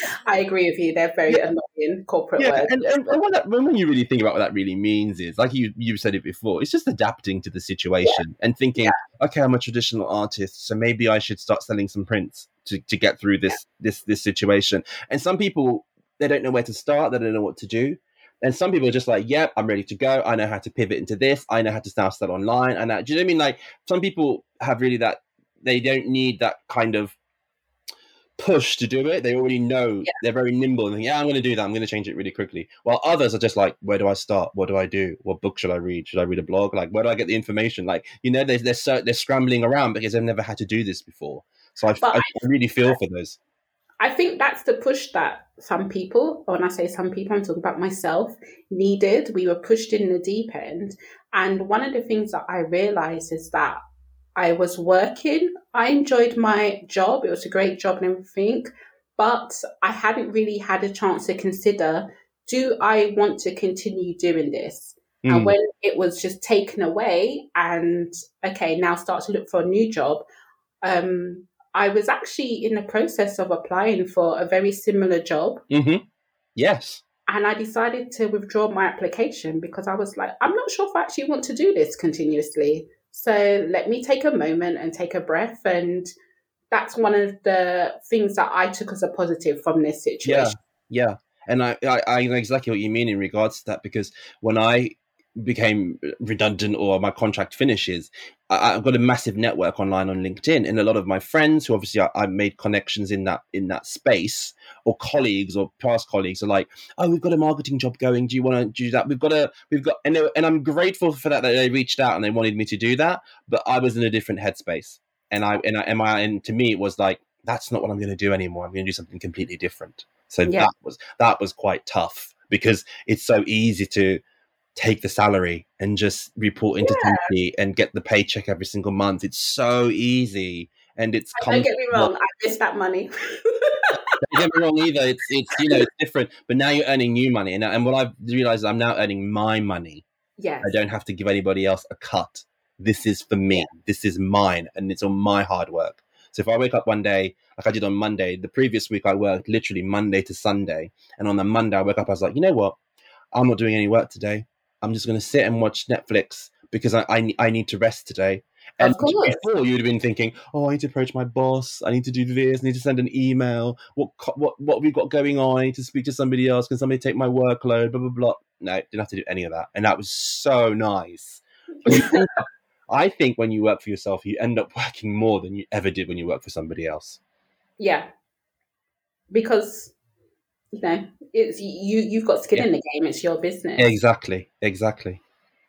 I agree with you. They're very yeah. annoying corporate yeah, words. And, and, and that, when you really think about what that really means is, like you you said it before, it's just adapting to the situation yeah. and thinking, okay, I'm a traditional artist, so maybe I should start selling some prints to, to get through this this this situation. And some people they don't know where to start, they don't know what to do. And some people are just like, yep, I'm ready to go. I know how to pivot into this. I know how to now start online. And do you know what I mean? Like some people have really that, they don't need that kind of push to do it. They already know yeah. they're very nimble and think, yeah, I'm going to do that. I'm going to change it really quickly. While others are just like, where do I start? What do I do? What book should I read? Should I read a blog? Like, where do I get the information? Like, you know, they're, they're, so, they're scrambling around because they've never had to do this before. So I, I, I really feel for those. I think that's the push that some people, when I say some people, I'm talking about myself, needed. We were pushed in the deep end. And one of the things that I realized is that I was working. I enjoyed my job. It was a great job and everything. But I hadn't really had a chance to consider do I want to continue doing this? Mm. And hmm. when it was just taken away and okay, now start to look for a new job, um, I was actually in the process of applying for a very similar job. Mm-hmm. Yes. And I decided to withdraw my application because I was like, I'm not sure if I actually want to do this continuously. So let me take a moment and take a breath. And that's one of the things that I took as a positive from this situation. Yeah. Yeah. And I, I, I know exactly what you mean in regards to that because when I became redundant or my contract finishes, I, have got a massive network online on LinkedIn, and a lot of my friends, who obviously I, I, made connections in that in that space, or colleagues or past colleagues, are like, "Oh, we've got a marketing job going. Do you want to do that? We've got a, we've got," and, they, and I'm grateful for that that they reached out and they wanted me to do that, but I was in a different headspace, and I and I, and, I, and to me it was like, that's not what I'm going to do anymore. I'm going to do something completely different. So yeah. that was that was quite tough because it's so easy to take the salary and just report into yeah. and get the paycheck every single month. It's so easy and it's. Don't get me wrong, I miss that money. don't get me wrong either. It's it's you know it's different, but now you're earning new money, and and what I've realized is I'm now earning my money. Yeah, I don't have to give anybody else a cut. This is for me. Yeah. This is mine, and it's all my hard work. So if I wake up one day, like I did on Monday, the previous week I worked literally Monday to Sunday, and on the Monday I woke up, I was like, you know what, I'm not doing any work today. I'm just going to sit and watch Netflix because I, I, I need to rest today. And before you'd have been thinking, oh, I need to approach my boss. I need to do this. I need to send an email. What what what have we got going on? I need to speak to somebody else. Can somebody take my workload? Blah blah blah. No, didn't have to do any of that, and that was so nice. I think when you work for yourself, you end up working more than you ever did when you work for somebody else. Yeah, because you know it's you you've got skin yeah. in the game it's your business. Exactly exactly.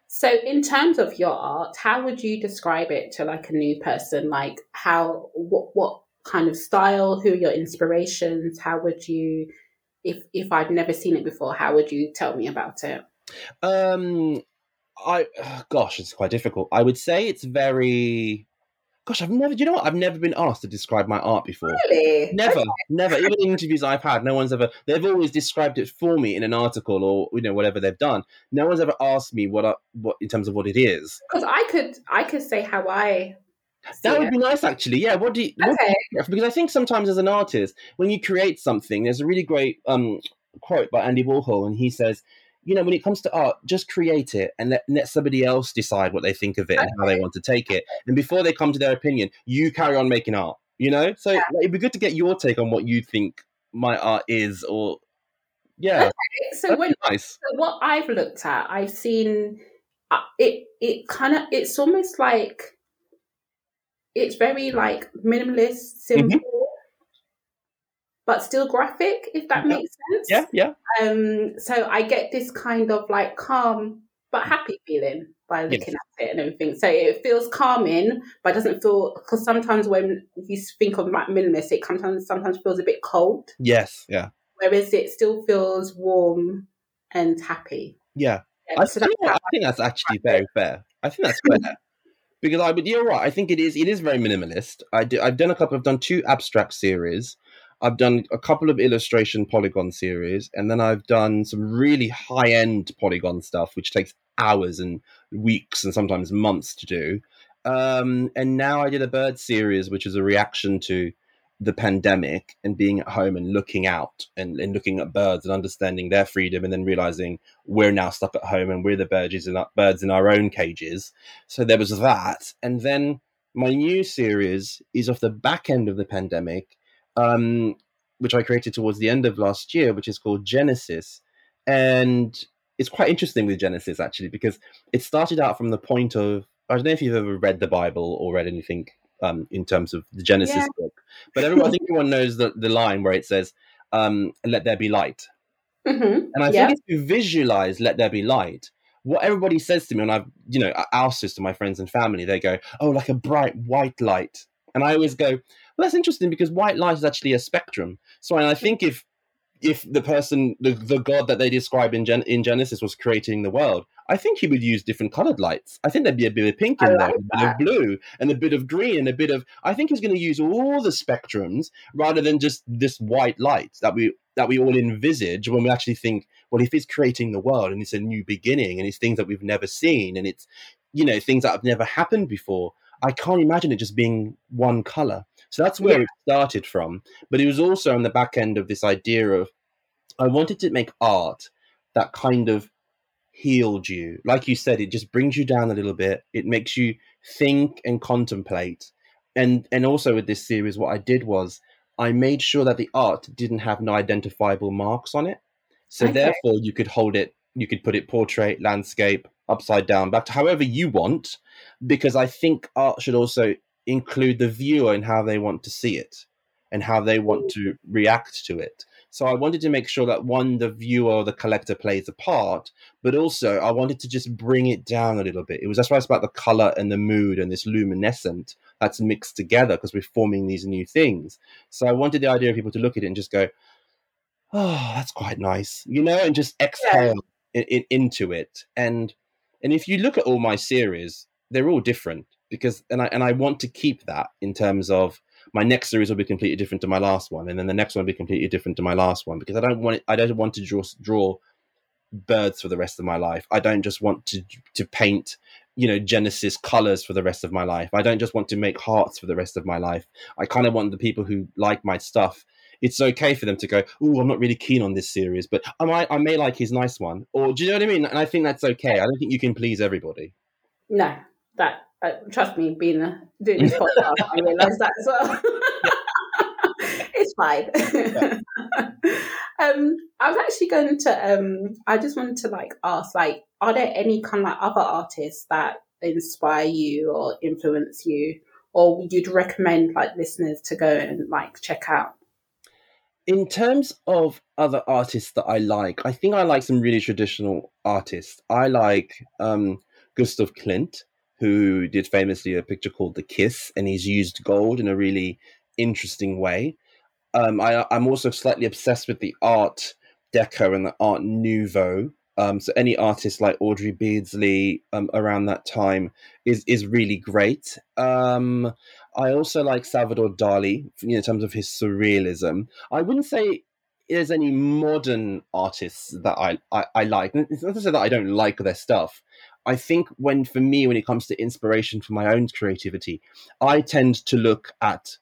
So in terms of your art how would you describe it to like a new person? Like how what what kind of style? Who are your inspirations? How would you if if i'd never seen it before how would you tell me about it? Um i gosh it's quite difficult. I would say it's very Gosh, I've never. Do you know what? I've never been asked to describe my art before. Really? Never, okay. never. Even in interviews I've had, no one's ever. They've always described it for me in an article or you know whatever they've done. No one's ever asked me what I, what in terms of what it is. Because I could, I could say how I. That would be nice, actually. Yeah. What do you? Okay. Do you, because I think sometimes as an artist, when you create something, there's a really great um, quote by Andy Warhol, and he says, you know, when it comes to art, just create it and let, let somebody else decide what they think of it and how they want to take it. And before they come to their opinion, you carry on making art, you know? So yeah. like, it'd be good to get your take on what you think my art is or, yeah. Okay. So, when, nice. so what I've looked at, I've seen uh, it, it kind of, it's almost like, it's very like minimalist, simple. Mm-hmm but still graphic, if that yeah. makes sense. Yeah, yeah. Um, so I get this kind of like calm but happy feeling by looking at it and everything. So it feels calming, but doesn't feel because sometimes when you think of minimalist, it sometimes sometimes feels a bit cold. Yes, yeah. Whereas it still feels warm and happy. Yeah, yeah I, so think, I think that's actually very fair. I think that's fair. because I, but you're right. I think it is. It is very minimalist. I do. I've done a couple. I've done two abstract series, I've done a couple of illustration polygon series, and then I've done some really high end polygon stuff, which takes hours and weeks and sometimes months to do. Um, and now I did a bird series, which is a reaction to the pandemic and being at home and looking out and, and looking at birds and understanding their freedom and then realizing we're now stuck at home and we're the birds in our, birds in our own cages. So there was that. And then my new series is off the back end of the pandemic um, which I created towards the end of last year, which is called Genesis. And it's quite interesting with Genesis actually, because it started out from the point of I don't know if you've ever read the Bible or read anything um, in terms of the Genesis yeah. book, but everyone, I think everyone knows the, the line where it says, um, "Let there be light." Mm-hmm. And I yeah. think if you visualize "Let there be light," what everybody says to me, and I've you know our sister, my friends and family, they go, "Oh, like a bright white light," and I always go, well, that's interesting because white light is actually a spectrum. So, and I think if if the person, the, the god that they describe in, Gen- in Genesis was creating the world, I think he would use different colored lights. I think there'd be a bit of pink in there, a bit of blue, and a bit of green, and a bit of. I think he's going to use all the spectrums rather than just this white light that we that we all envisage when we actually think, well, if he's creating the world and it's a new beginning and it's things that we've never seen and it's you know things that have never happened before, I can't imagine it just being one color. So that's where yeah. it started from. But it was also on the back end of this idea of I wanted to make art that kind of healed you. Like you said, it just brings you down a little bit. It makes you think and contemplate. And and also with this series, what I did was I made sure that the art didn't have no identifiable marks on it. So okay. therefore you could hold it, you could put it portrait, landscape, upside down, back to however you want, because I think art should also include the viewer in how they want to see it and how they want to react to it. So I wanted to make sure that one, the viewer or the collector plays a part, but also I wanted to just bring it down a little bit. It was that's why it's about the color and the mood and this luminescent that's mixed together because we're forming these new things. So I wanted the idea of people to look at it and just go, "Oh, that's quite nice," you know, and just exhale yeah. in, in, into it. And and if you look at all my series, they're all different because and I and I want to keep that in terms of my next series will be completely different to my last one, and then the next one will be completely different to my last one because I don't want it, I don't want to draw draw birds for the rest of my life. I don't just want to to paint you know Genesis colors for the rest of my life. I don't just want to make hearts for the rest of my life. I kind of want the people who like my stuff. It's okay for them to go, "Oh, I'm not really keen on this series, but I might, I may like his nice one." Or do you know what I mean? And I think that's okay. I don't think you can please everybody. No, that uh, trust me, being a, doing this podcast, I realise that as well. it's fine. um, I was actually going to. Um, I just wanted to like ask, like, are there any kind of like other artists that inspire you or influence you, or you'd recommend like listeners to go and like check out? In terms of other artists that I like, I think I like some really traditional artists. I like um, Gustav Klimt who did famously a picture called The Kiss, and he's used gold in a really interesting way. Um, I, am also slightly obsessed with the art deco and the art nouveau Um, so any artist like Aubrey Beardsley um, around that time is is really great. Um, I also like Salvador Dali you know, in terms of his surrealism. I wouldn't say there's any modern artists that I, I, I like. It's not to say that I don't like their stuff. I think when for me, when it comes to inspiration for my own creativity, I tend to look at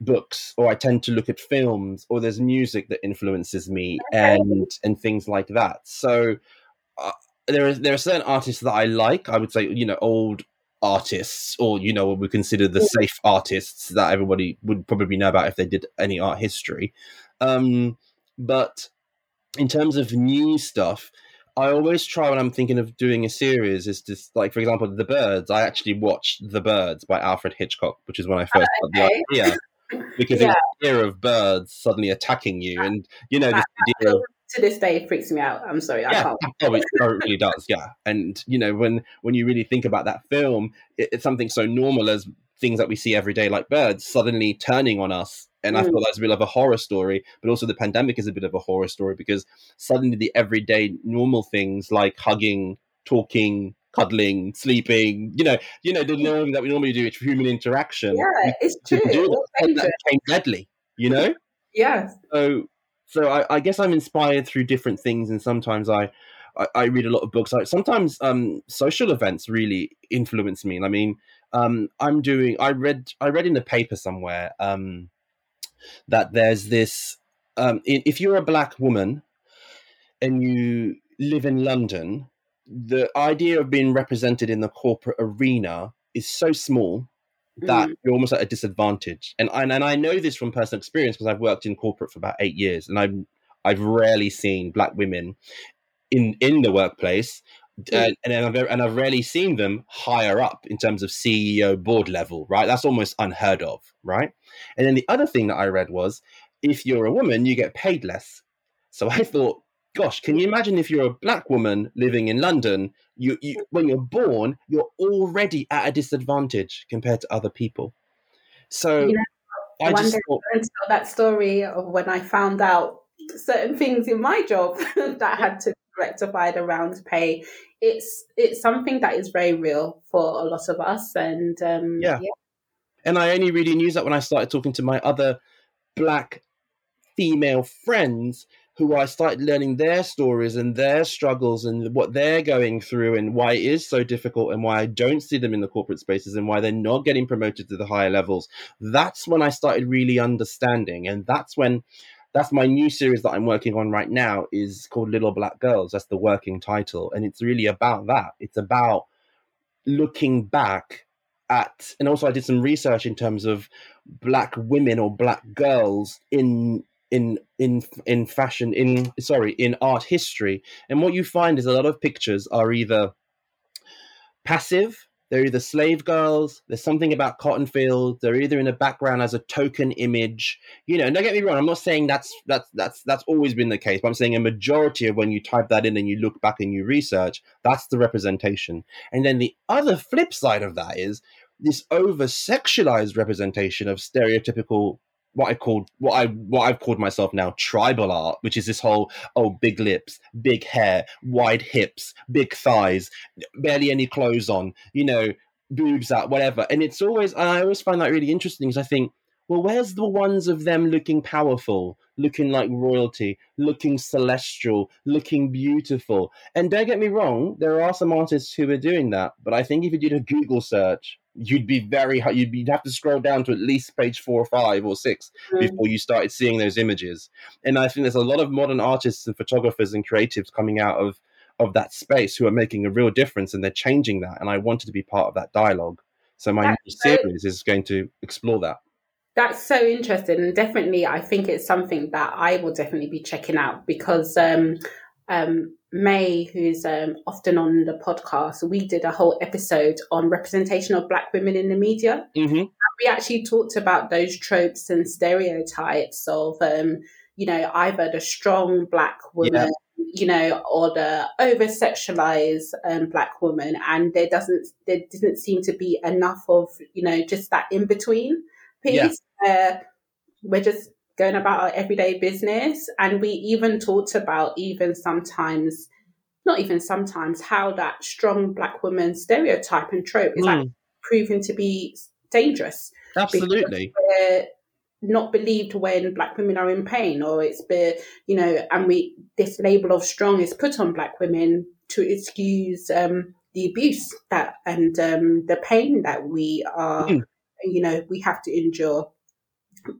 books or I tend to look at films or there's music that influences me and and things like that. So uh, there are there are certain artists that I like. I would say you know old artists or you know what we consider the safe artists that everybody would probably know about if they did any art history. Um, but in terms of new stuff, I always try when I'm thinking of doing a series is just like, for example, The Birds. I actually watched The Birds by Alfred Hitchcock, which is when I oh, first oh, okay. got the idea because yeah. the idea of birds suddenly attacking you, and you know, this idea of to this day freaks me out. I'm sorry, I yeah, can't. Oh, it, really does. Yeah, and you know, when when you really think about that film, it, it's something so normal as things that we see every day, like birds, suddenly turning on us. And mm. I thought that's a bit of a horror story, but also the pandemic is a bit of a horror story because suddenly the everyday normal things like hugging, talking, cuddling, sleeping, you know, you know, the norm that we normally do, it's human interaction. Yeah, it's true. That, that became deadly, you know? Yes. So so I, I, guess I'm inspired through different things and sometimes I, I, I read a lot of books. I, sometimes um, social events really influence me. I mean, um, I'm doing I read I read in a paper somewhere um, that there's this um, if you're a black woman and you live in London, the idea of being represented in the corporate arena is so small that mm. you're almost at a disadvantage. And, and and I know this from personal experience because I've worked in corporate for about eight years, and I've I've rarely seen black women in in the workplace. Uh, and I've, and I've rarely seen them higher up in terms of CEO board level, right? That's almost unheard of, right? And then the other thing that I read was if you're a woman, you get paid less. So I thought, gosh, can you imagine if you're a black woman living in London? You, you when you're born, you're already at a disadvantage compared to other people. So I just thought, that story of when I found out certain things in my job that had to be rectified around pay. It's it's something that is very real for a lot of us, and um, yeah. yeah. And I only really knew that when I started talking to my other black female friends who I started learning their stories and their struggles and what they're going through and why it is so difficult and why I don't see them in the corporate spaces and why they're not getting promoted to the higher levels. That's when I started really understanding. And that's when that's my new series that I'm working on right now is called Little Black Girls. That's the working title. And it's really about that. It's about looking back at and also I did some research in terms of black women or black girls in in in in fashion in sorry in art history and what you find is a lot of pictures are either passive they're either slave girls there's something about cotton fields they're either in the background as a token image. You know don't get me wrong i'm not saying that's that's that's that's always been the case but i'm saying a majority of when you type that in and you look back and you research that's the representation. And then the other flip side of that is this over sexualized representation of stereotypical what I called what I what I've called myself now tribal art, which is this whole oh big lips, big hair, wide hips, big thighs, barely any clothes on, you know, boobs out, whatever. And it's always and I always find that really interesting because I think, well, where's the ones of them looking powerful, looking like royalty, looking celestial, looking beautiful? And don't get me wrong, there are some artists who are doing that, but I think if you did a Google search you'd be very you'd, be, you'd have to scroll down to at least page four or five or six mm. before you started seeing those images. And i think there's a lot of modern artists and photographers and creatives coming out of of that space who are making a real difference and they're changing that and i wanted to be part of that dialogue. So my new series is going to explore that. That's so interesting and definitely i think it's something that i will definitely be checking out because um um May, who's um, often on the podcast, we did a whole episode on representation of Black women in the media. Mm-hmm. We actually talked about those tropes and stereotypes of, um, you know, either the strong Black woman, yeah. you know, or the over sexualized um, Black woman, and there doesn't there didn't seem to be enough of, you know, just that in between piece. Yeah. we're just going about our everyday business. And we even talked about even sometimes not even sometimes, how that strong black woman stereotype and trope is Mm. like proven to be dangerous. Absolutely. Not believed when black women are in pain, or it's been, you know, and we this label of strong is put on black women to excuse um, the abuse that and um, the pain that we are, Mm. you know, we have to endure.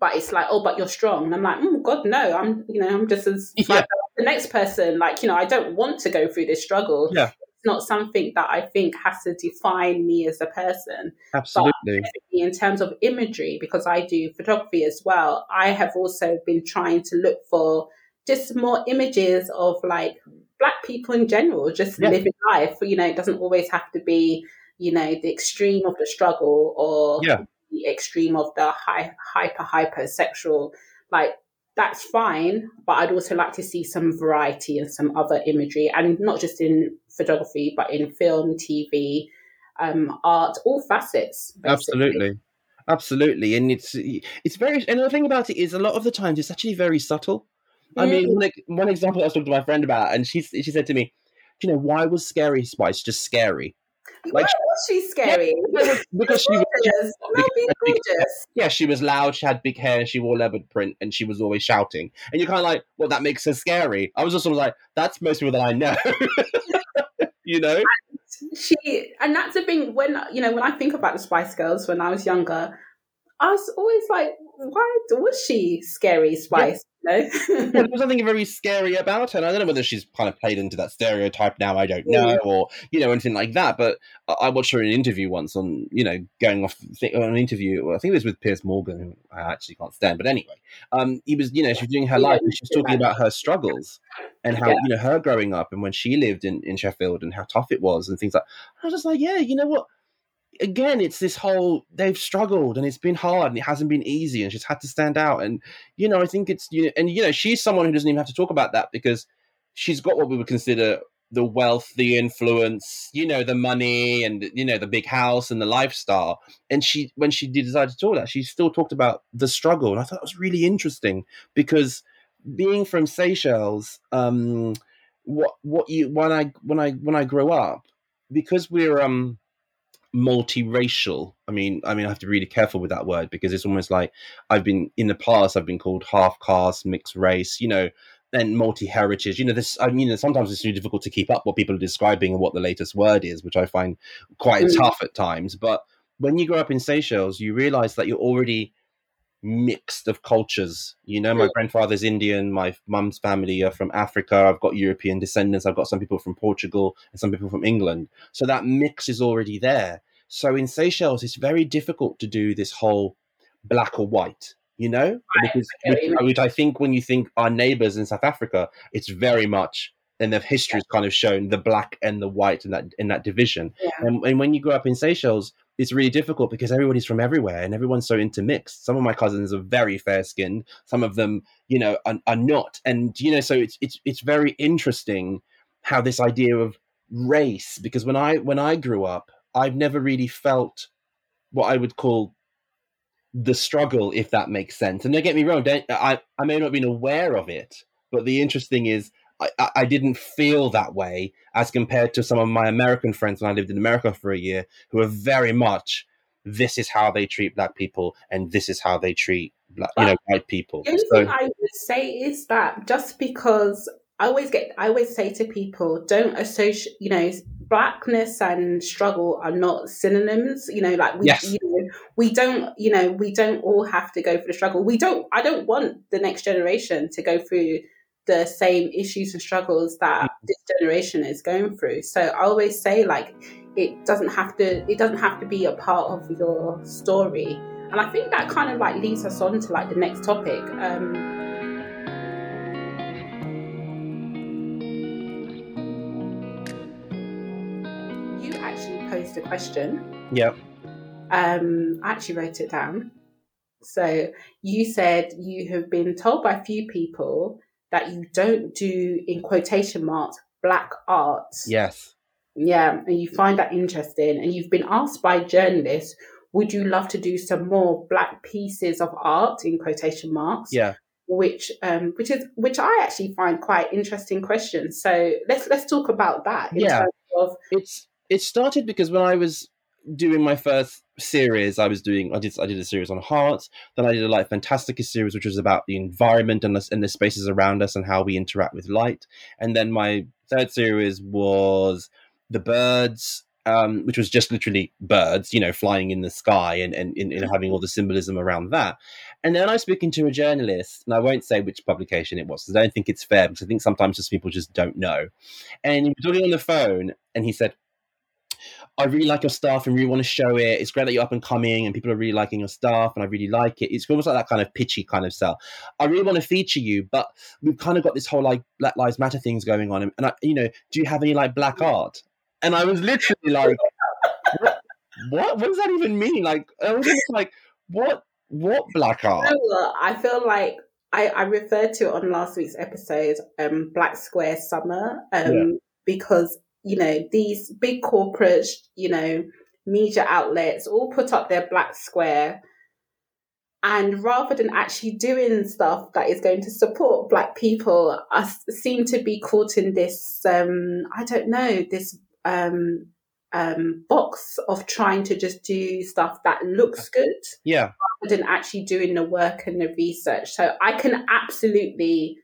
But it's like, oh, but you're strong, and I'm like, oh God, no, I'm, you know, I'm just as Yeah. the next person. Like, you know, I don't want to go through this struggle. Yeah. It's not something that I think has to define me as a person Absolutely. in terms of imagery, because I do photography as well, I have also been trying to look for just more images of like black people in general, just Yeah. living life. You know, it doesn't always have to be, you know, the extreme of the struggle or Yeah. The extreme of the high, hyper, hyper sexual. Like, that's fine, but I'd also like to see some variety and some other imagery, and not just in photography, but in film, TV, um, art, all facets. basically. Absolutely. Absolutely. And it's it's very and the thing about it is a lot of the times it's actually very subtle. I mean, Mm. like one example I was talking to my friend about, and she she said to me, "You know, why was Scary Spice just scary? Why like- was she scary? Because she was gorgeous. Be gorgeous. yeah, she was loud, she had big hair, she wore leopard print, and she was always shouting. And you're kind of like, well, that makes her scary. I was just sort of like, that's most people that I know. you know? She and that's the thing when you know when I think about the Spice Girls when I was younger, I was always like, why was she scary Spice? Well, there was something very scary about her. And I don't know whether she's kind of played into that stereotype now. I don't know, or you know, anything like that. But I watched her in an interview once on, you know, going off th- on an interview. I think it was with Piers Morgan, who I actually can't stand. But anyway, um, he was, you know, she was doing her Yeah, life, and she was yeah. talking about her struggles and how Yeah. you know her growing up and when she lived in in Sheffield and how tough it was and things like. I was just like, yeah, you know what. Again, it's this whole they've struggled and it's been hard and it hasn't been easy and she's had to stand out and you know I think it's you know, and you know she's someone who doesn't even have to talk about that because she's got what we would consider the wealth, the influence, you know, the money and you know the big house and the lifestyle. And she when she did decide to talk that, she still talked about the struggle, and I thought it was really interesting because being from Seychelles, um, what what you when I when I when I grow up, because we're um multiracial. I mean, I mean, I have to be really careful with that word because it's almost like I've been in the past. I've been called half caste, mixed race. You know, and multi heritage. You know, this. I mean, sometimes it's really difficult to keep up what people are describing and what the latest word is, which I find quite Mm. tough at times. But when you grow up in Seychelles, you realize that you're already mixed of cultures. You know, my Mm. grandfather's Indian, my mum's family are from Africa. I've got European descendants. I've got some people from Portugal and some people from England. So that mix is already there. So in Seychelles, it's very difficult to do this whole black or white. You know, because I get what you which, I think when you think our neighbors in South Africa, it's very much and their history is kind of shown the black and the white in that in that division. Yeah. And, and when you grow up in Seychelles, it's really difficult because everybody's from everywhere and everyone's so intermixed. Some of my cousins are very fair skinned, some of them, you know, are, are not. And you know, so it's it's it's very interesting how this idea of race because when I when I grew up, I've never really felt what I would call the struggle, if that makes sense. And don't get me wrong, don't, I I may not have been aware of it, but the interesting is I, I- didn't feel that way as compared to some of my American friends when I lived in America for a year, who are very much this is how they treat black people and this is how they treat black, you know, white people. The only So thing I would say is that just because I always get, I always say to people, don't associate, you know, blackness and struggle are not synonyms. You know, like we, Yes. you know, we don't, you know, we don't all have to go for the struggle. We don't. I don't want the next generation to go through the same issues and struggles that this generation is going through. So I always say, like, it doesn't have to. It doesn't have to be a part of your story. And I think that kind of like leads us on to like the next topic. Um, you actually posed a question. Yep. Um, I actually wrote it down. So you said you have been told by a few people that you don't do, in quotation marks, black art. yes. Yeah, and you find that interesting. And you've been asked by journalists, would you love to do some more black pieces of art, in quotation marks? Yeah. which um, which is which I actually find quite interesting questions. So let's let's talk about that. yeah, of- it's it started because when I was doing my first series, I was doing I did I did a series on heart. Then I did a Light Fantastica series, which was about the environment and the, and the spaces around us and how we interact with light. And then my third series was the birds um, which was just literally birds, you know, flying in the sky and, and, and, and, having all the symbolism around that. And then I was speaking to a journalist, and I won't say which publication it was because I don't think it's fair because I think sometimes just people just don't know. And he was talking on the phone, and he said, I really like your stuff and really want to show it. It's great that you're up and coming and people are really liking your stuff and I really like it. It's almost like that kind of pitchy kind of sell. I really want to feature you, but we've kind of got this whole like Black Lives Matter things going on. And I, you know, do you have any like black art? And I was literally like, what? What, what does that even mean? Like, I was just like, what? What black art? I feel like I, I referred to it on last week's episode, um, Black Square Summer, um, yeah. because you know these big corporate, you know, media outlets all put up their black square, and rather than actually doing stuff that is going to support black people, I seem to be caught in this, um, I don't know, this um, um, box of trying to just do stuff that looks good. Yeah. Rather than actually doing the work and the research. So I can absolutely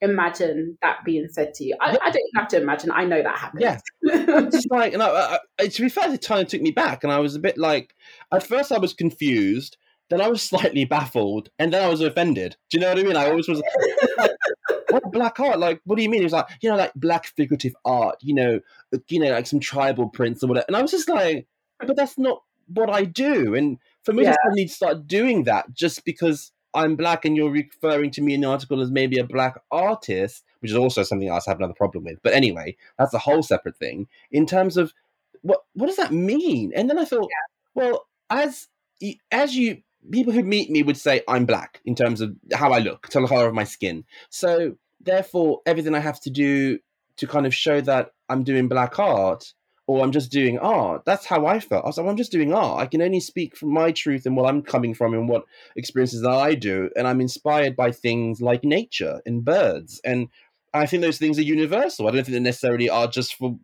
imagine that being said to you. I, I don't have to imagine. I know that happened. Yeah. it's like, and I, I, to be fair, the kind of took me back. And I was a bit like, at first I was confused. Then I was slightly baffled, and then I was offended. Do you know what I mean? I always was like, what black art? Like, what do you mean? It was like, you know, like black figurative art, you know, you know, like some tribal prints or whatever. And I was just like, but that's not what I do. And for me yeah. to suddenly start doing that just because I'm black and you're referring to me in the article as maybe a black artist, which is also something else I have another problem with. But anyway, that's a whole separate thing. In terms of what what does that mean? And then I thought, yeah. well, as as you people who meet me would say I'm black in terms of how I look, to the color of my skin. So therefore, everything I have to do to kind of show that I'm doing black art or I'm just doing art. That's how I felt. I was like, I'm just doing art. I can only speak from my truth and what I'm coming from and what experiences that I do. And I'm inspired by things like nature and birds. And I think those things are universal. I don't think they necessarily are just for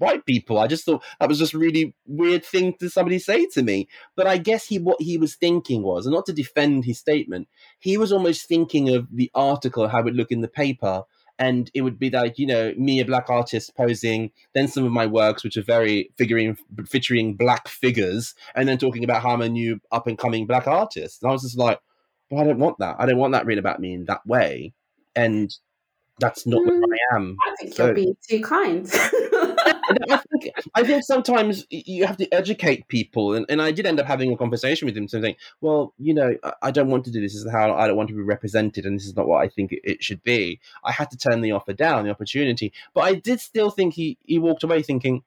white people. I just thought that was just really weird thing to somebody say to me. But I guess he what he was thinking was, and not to defend his statement, he was almost thinking of the article, how it looked in the paper. And it would be like, you know, me, a black artist posing, then some of my works, which are very figuring, featuring black figures, and then talking about how I'm a new up and coming black artist. And I was just like, well, I don't want that. I don't want that written about me in that way. And that's not mm, what I am. I think so, you're being too kind. I, think, I think sometimes you have to educate people, and, and I did end up having a conversation with him, saying, "Well, you know, I don't want to do this. This is how I don't want to be represented, and this is not what I think it, it should be." I had to turn the offer down, the opportunity, but I did still think he he walked away thinking,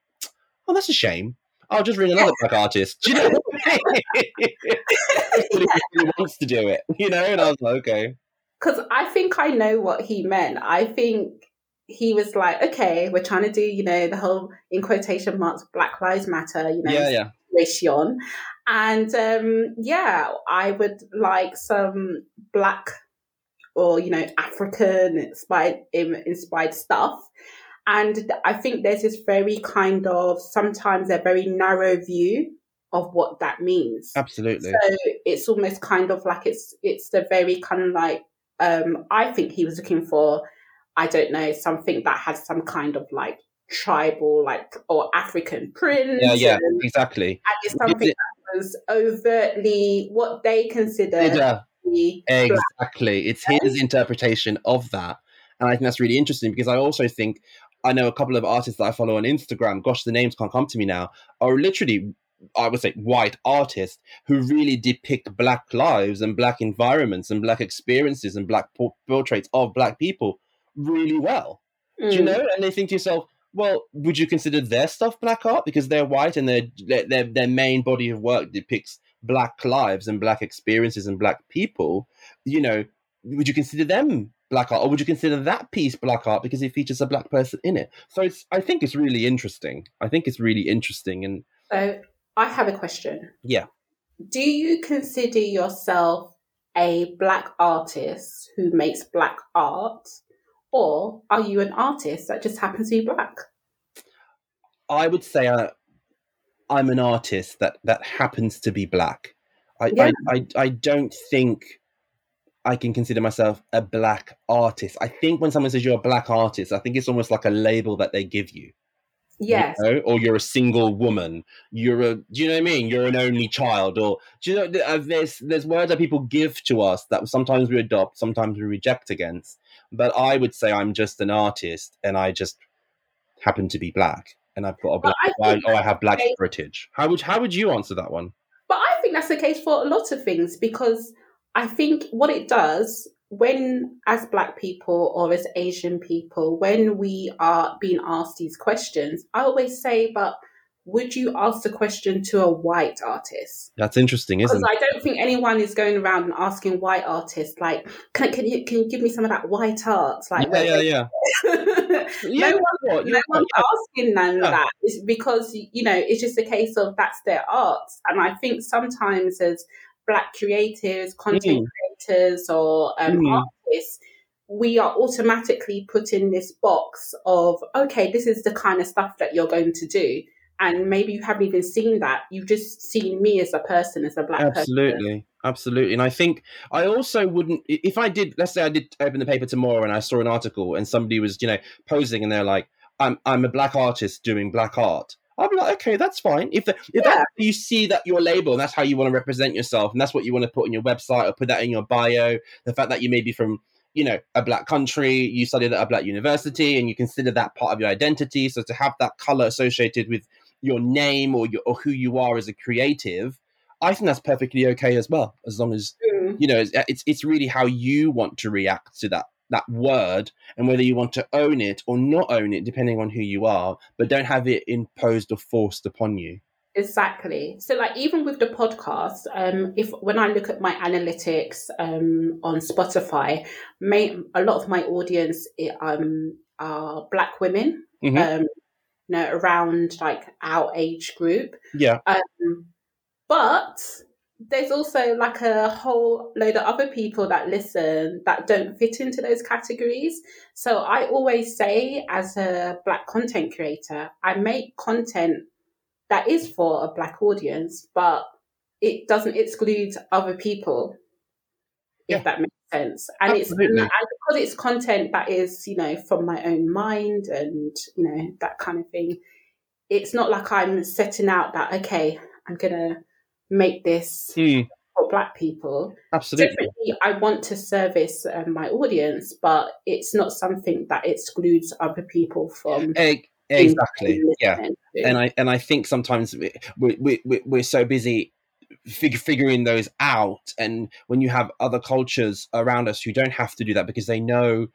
"Oh, that's a shame." I'll just ring another black artist. Do you know he wants to do it, you know? And I was like, okay because I think I know what he meant. I think he was like, okay, we're trying to do, you know, the whole in quotation marks Black Lives Matter, you know, yeah, yeah. situation. And um, yeah, I would like some black or you know African inspired inspired stuff. And I think there's this very kind of sometimes a very narrow view of what that means. Absolutely. So it's almost kind of like it's it's the very kind of like um, I think he was looking for, I don't know, something that has some kind of like tribal, like or African print. Yeah, yeah, and, exactly. And it's something it, that was overtly what they consider. Yeah, uh, exactly. It's his interpretation of that, and I think that's really interesting because I also think I know a couple of artists that I follow on Instagram. Gosh, the names can't come to me now. Are literally I would say white artists who really depict black lives and black environments and black experiences and black portraits of black people really well. Mm. Do you mm. know? And they think to yourself, well, would you consider their stuff black art because they're white and their their their main body of work depicts black lives and black experiences and black people? You know, would you consider them black art, or would you consider that piece black art because it features a black person in it? So it's I think it's really interesting. I think it's really interesting and. So I have a question. Yeah. Do you consider yourself a black artist who makes black art, or are you an artist that just happens to be black? I would say I, I'm an artist that that happens to be black. I, Yeah. I, I, I don't think I can consider myself a black artist. I think when someone says you're a black artist, I think it's almost like a label that they give you. you Yes. know? Or you're a single woman. You're a. Do you know what I mean? You're an only child. Or do you know? uh, There's there's words that people give to us that sometimes we adopt, sometimes we reject against. But I would say I'm just an artist, and I just happen to be black, and I've got a black. I oh, I have black heritage. How would how would you answer that one? But I think that's the case for a lot of things because I think what it does when, as Black people or as Asian people, when we are being asked these questions, I always say, but would you ask the question to a white artist? That's interesting, isn't it? Because I don't think anyone is going around and asking white artists like, "Can can you can you give me some of that white art?" Like, Yeah, yeah, yeah. Yeah, no know no one's asking them Yeah. that it's because you know it's just a case of that's their art and i think sometimes as black creatives content creators or um, Mm. artists we are automatically put in this box of okay this is the kind of stuff that you're going to do and maybe you haven't even seen that you've just seen me as a person as a black person absolutely absolutely and i think i also wouldn't if i did let's say i did open the paper tomorrow and i saw an article and somebody was you know posing and they're like i'm i'm a black artist doing black art I'll be like, okay, that's fine. If the, if Yeah. that, you see that your label and that's how you want to represent yourself, and that's what you want to put on your website or put that in your bio, the fact that you may be from, you know, a black country, you studied at a black university, and you consider that part of your identity. So to have that color associated with your name or your or who you are as a creative, I think that's perfectly okay as well, as long as Mm. you know it's it's, it's really how you want to react to that that word and whether you want to own it or not own it, depending on who you are, but don't have it imposed or forced upon you. Exactly. So, like, even with the podcast, um, if when I look at my analytics um, on Spotify, may, a lot of my audience eh, um, are Black women, Mhm. um, you know, around like our age group. Yeah, Um, but there's also like a whole load of other people that listen that don't fit into those categories. So I always say, as a black content creator, I make content that is for a black audience, but it doesn't exclude other people. Yeah. If that makes sense, and Absolutely. it's it's content that is you know from my own mind and you know that kind of thing. It's not like I'm setting out that okay, I'm gonna make this Hmm, for black people. absolutely. Definitely, I want to service um, my audience, but it's not something that excludes other people from E- Exactly. Yeah. and I and I think sometimes we we we we're so busy fig- figuring those out, and when you have other cultures around us who don't have to do that because they know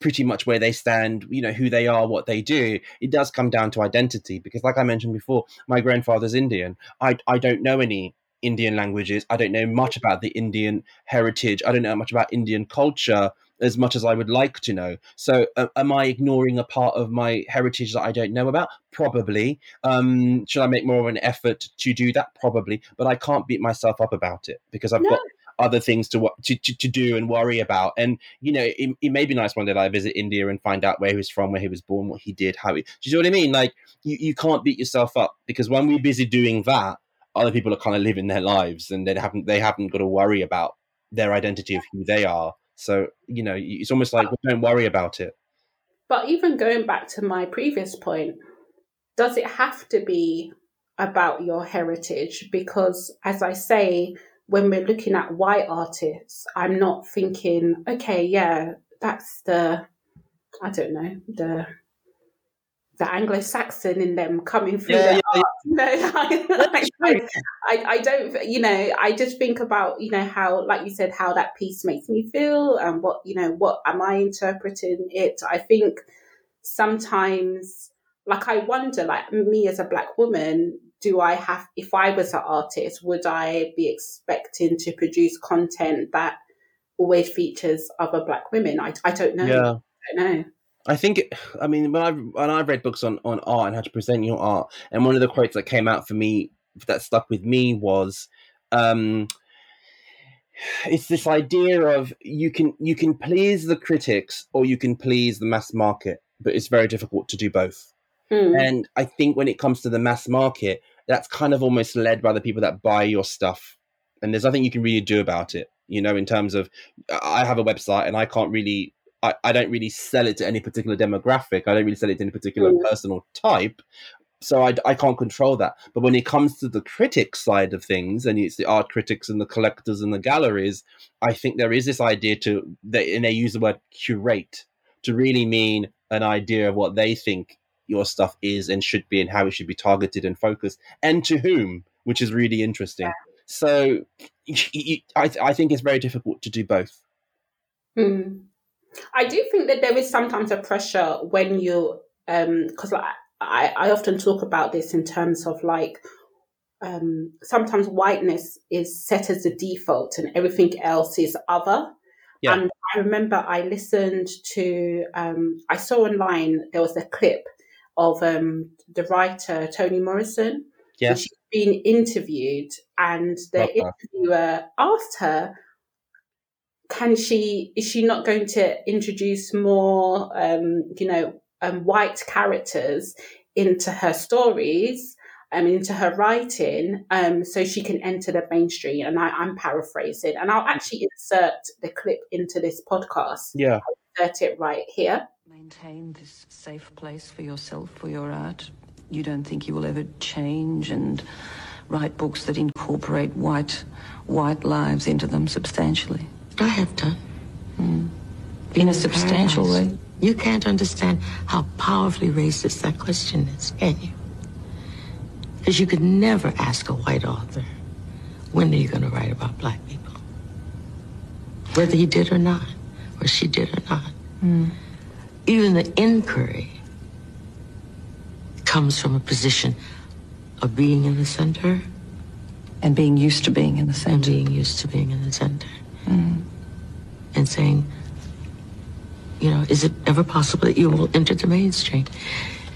pretty much where they stand, you know who they are, what they do. It does come down to identity because, like I mentioned before, my grandfather's Indian. I I don't know any Indian languages. I don't know much about the Indian heritage. I don't know much about Indian culture as much as I would like to know. So, uh, am I ignoring a part of my heritage that I don't know about? Probably. Um, should I make more of an effort to do that? Probably. But I can't beat myself up about it because I've No. got other things to, to to to do and worry about. And you know, it, it may be nice one day that I visit India and find out where he was from, where he was born, what he did, how he. Do you know what I mean? Like you, you can't beat yourself up because when we're busy doing that, other people are kind of living their lives and they haven't they haven't got to worry about their identity of who they are. So you know, it's almost like well, don't worry about it. But even going back to my previous point, does it have to be about your heritage? Because, as I say, when we're looking at white artists, I'm not thinking, okay, yeah, that's the, I don't know, the the Anglo-Saxon in them coming through. Yeah, their yeah. No, I, I. I, I don't, you know, I just think about, you know, how, like you said, how that piece makes me feel and what, you know, what am I interpreting it? I think sometimes, like, I wonder, like, me as a black woman, do I have, if I was an artist, would I be expecting to produce content that always features other black women? I, I don't know. Yeah. I don't know. I think, I mean, when I've when I've read books on on art and how to present your art, and one of the quotes that came out for me that stuck with me was, um, it's this idea of you can you can please the critics or you can please the mass market, but it's very difficult to do both. Mm. And I think when it comes to the mass market, that's kind of almost led by the people that buy your stuff. And there's nothing you can really do about it, you know, in terms of I have a website and I can't really I, I don't really sell it to any particular demographic. I don't really sell it to any particular Mm. personal type. So I, I can't control that. But when it comes to the critic side of things, and it's the art critics and the collectors and the galleries, I think there is this idea to that, and they use the word curate to really mean an idea of what they think your stuff is and should be, and how it should be targeted and focused, and to whom, which is really interesting. So I, I think it's very difficult to do both. Hmm. I do think that there is sometimes a pressure when you, um because like, I, I often talk about this in terms of like, um, sometimes whiteness is set as the default and everything else is other. Yeah. And I remember I listened to, um, I saw online there was a clip of um, the writer Toni Morrison. Yeah. She's been interviewed, and the Love her. interviewer asked her, "Can she? Is she not going to introduce more, um, you know, um, white characters into her stories?" Um, into her writing, um, so she can enter the mainstream. And I, I'm paraphrasing, and I'll actually insert the clip into this podcast. Yeah. Insert it right here. Maintain this safe place for yourself, for your art. You don't think you will ever change and write books that incorporate white white lives into them substantially. I have done. Hmm. In a substantial way. You can't understand how powerfully racist that question is, can you? Because you could never ask a white author, when are you going to write about black people? Whether he did or not, or she did or not. Hmm. Even the inquiry comes from a position of being in the center And being used to being in the and center. being used to being in the center. And saying, you know, is it ever possible that you will enter the mainstream?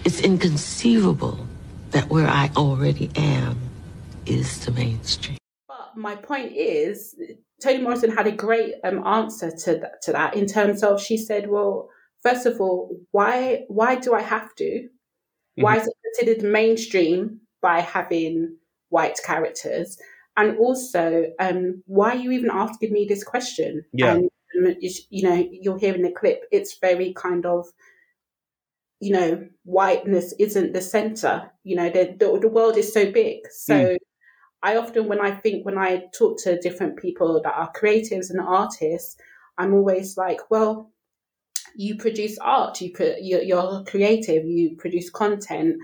It's inconceivable that where I already am is the mainstream. But my point is, Toni Morrison had a great um, answer to th- to that in terms of she said, "Well, first of all, why why do I have to? Why is it considered mainstream by having white characters? And also, um, why are you even asking me this question? Yeah. And um, you know, you'll hear in the clip, it's very kind of you know, whiteness isn't the center. You know, the the, the world is so big. So I often, when I think, when I talk to different people that are creatives and artists, I'm always like, well, you produce art, you pro- you're, you're creative, you produce content,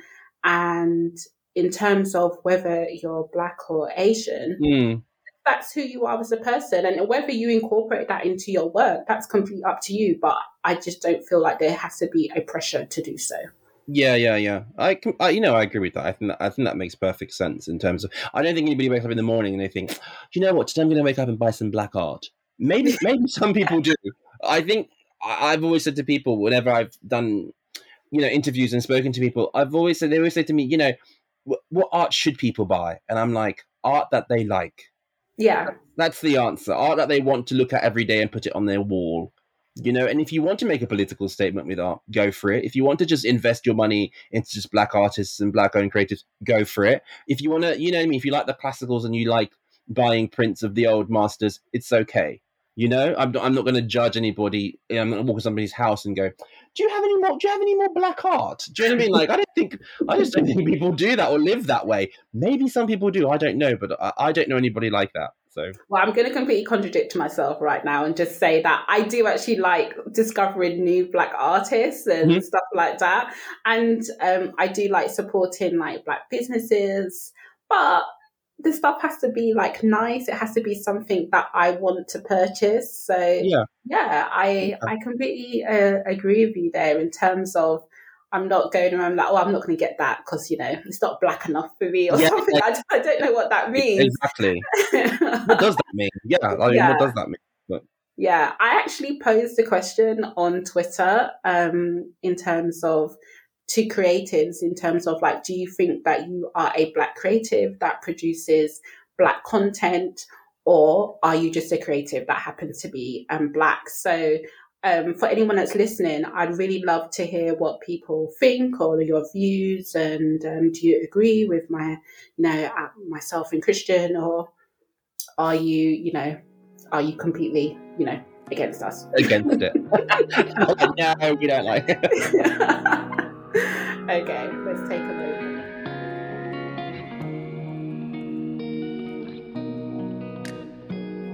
and in terms of whether you're black or Asian, Mm. that's who you are as a person, and whether you incorporate that into your work, that's completely up to you. But I just don't feel like there has to be a pressure to do so. Yeah, yeah, yeah. I, I, you know, I agree with that. I think that, I think that makes perfect sense in terms of. I don't think anybody wakes up in the morning and they think, you know what, today I'm going to wake up and buy some black art. Maybe, maybe some people do. I think I've always said to people whenever I've done, you know, interviews and spoken to people, I've always said they always say to me, you know, what, art should people buy? And I'm like, art that they like. Yeah, That's the answer. Art that they want to look at every day and put it on their wall. You know, and if you want to make a political statement with art, go for it. If you want to just invest your money into just black artists and black owned creatives, go for it. If you want to, you know what I mean? If you like the classicals and you like buying prints of the old masters, it's okay. You know, I'm, I'm not going to judge anybody. I'm not going to walk in somebody's house and go, "Do you have any more? Do you have any more black art?" Do you know what I mean? Like, I don't think, I just don't think people do that or live that way. Maybe some people do. I don't know, but I, I don't know anybody like that. So Well, I'm going to completely contradict myself right now and just say that I do actually like discovering new black artists and Mhm. stuff like that. And um, I do like supporting like black businesses, but the stuff has to be like nice. It has to be something that I want to purchase. So yeah, yeah, I I completely uh, agree with you there in terms of I'm not going around like, oh, I'm not going to get that because you know it's not black enough for me or Yeah. something. I, I don't know what that means. exactly. What does that mean? Yeah, I mean, Yeah. what does that mean? Yeah, I actually posed a question on Twitter um, in terms of to creatives, in terms of like, do you think that you are a black creative that produces black content, or are you just a creative that happens to be um, black? So um, for anyone that's listening, I'd really love to hear what people think or your views. And um, do you agree with my, you know, uh, myself and Christian, or are you, you know, are you completely, you know, against us? Against it. no, we don't like it. okay, let's take a moment.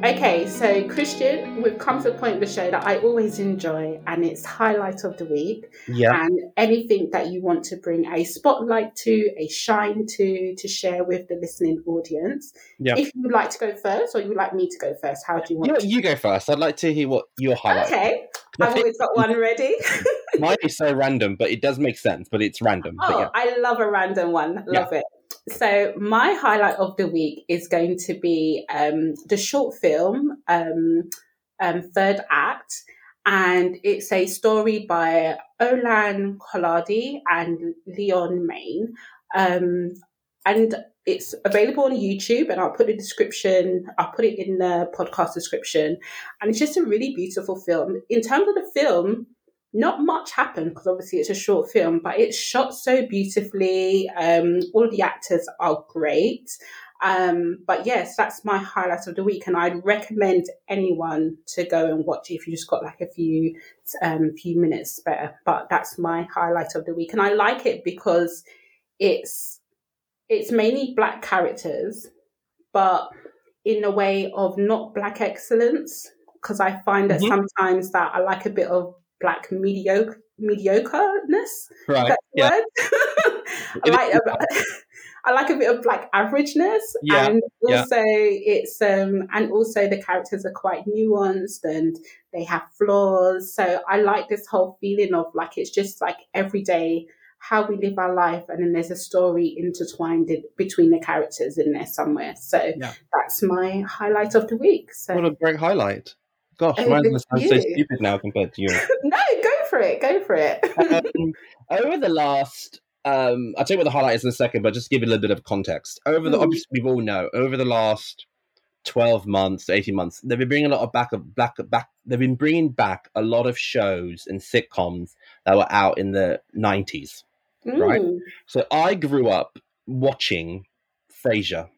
Okay, so Christian, we've come to the point of the show that I always enjoy, and it's highlight of the week. Yeah. And anything that you want to bring a spotlight to, a shine to, to share with the listening audience. Yeah. If you would like to go first, or you would like me to go first, how do you want? You, to you go first. I'd like to hear what your highlight. Okay, I've always got one ready. Mine is so random, but it does make sense. But it's random. But Oh, yeah. I love a random one. Love it. So my highlight of the week is going to be um, the short film um, um, Third Act, and it's a story by Olan Koladi and Leon Main, um, and it's available on YouTube. And I'll put the description. I'll put it in the podcast description, and it's just a really beautiful film. In terms of the film, not much happened because obviously it's a short film, but it's shot so beautifully. Um, all the actors are great. Um, but yes, that's my highlight of the week, and I'd recommend anyone to go and watch it if you just got like a few um, few minutes spare. But that's my highlight of the week, and I like it because it's it's mainly black characters, but in a way of not black excellence. Because I find that Mhm. sometimes that I like a bit of black mediocre mediocreness. Right. Yeah. I like a, I like a bit of black averageness, Yeah, and yeah. also it's um and also the characters are quite nuanced and they have flaws. So I like this whole feeling of like it's just like everyday how we live our life, and then there's a story intertwined in, between the characters in there somewhere. So Yeah. that's my highlight of the week. So What a great highlight. Gosh, Oh, mine sounds so stupid now compared to yours. no, go for it, go for it. um, over the last um i'll tell you what the highlight is in a second but just give it a little bit of context over the Mm. obviously we all know over the last 12 months 18 months they've been bringing a lot of back of back back they've been bringing back a lot of shows and sitcoms that were out in the 90s right. Mm, so i grew up watching frasier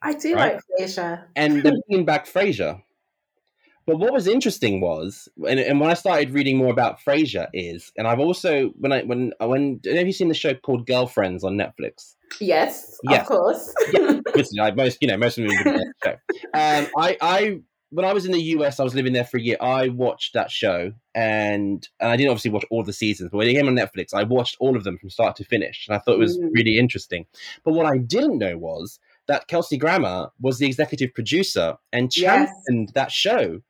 I do Right. like Frasier. and they're bringing back frasier but what was interesting was, and, and when I started reading more about Frasier, is, and I've also when I when when have you seen the show called Girlfriends on Netflix? Yes, Yes. of course. Listen, like most, you know, most of them have been that show. Um, I, I, when I was in the US, I was living there for a year. I watched that show, and and I didn't obviously watch all the seasons, but when it came on Netflix, I watched all of them from start to finish, and I thought it was Mm. really interesting. But what I didn't know was that Kelsey Grammer was the executive producer and Yes. championed that show.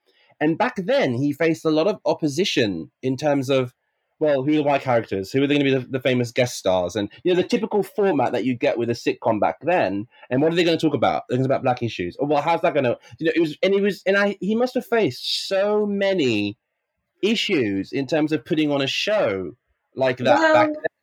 And back then, he faced a lot of opposition in terms of well, who are the white characters? Who are they going to be the, the famous guest stars? And you know the typical format that you get with a sitcom back then. And what are they going to talk about? They're going to talk about black issues. Or well, how's that going to? You know, it was and it was and I he must have faced so many issues in terms of putting on a show like that Well, back then.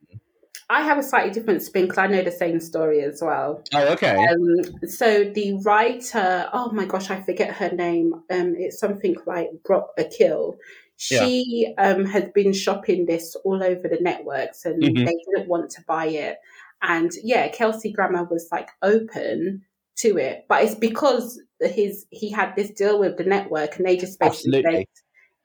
I have a slightly different spin because I know the same story as well. Oh, okay. Um, so the writer, oh my gosh, I forget her name. Um, it's something like Brock Akil. She um, had been shopping this all over the networks, and Mhm. they didn't want to buy it. And yeah, Kelsey Grammer was like open to it, but it's because his he had this deal with the network, and they just basically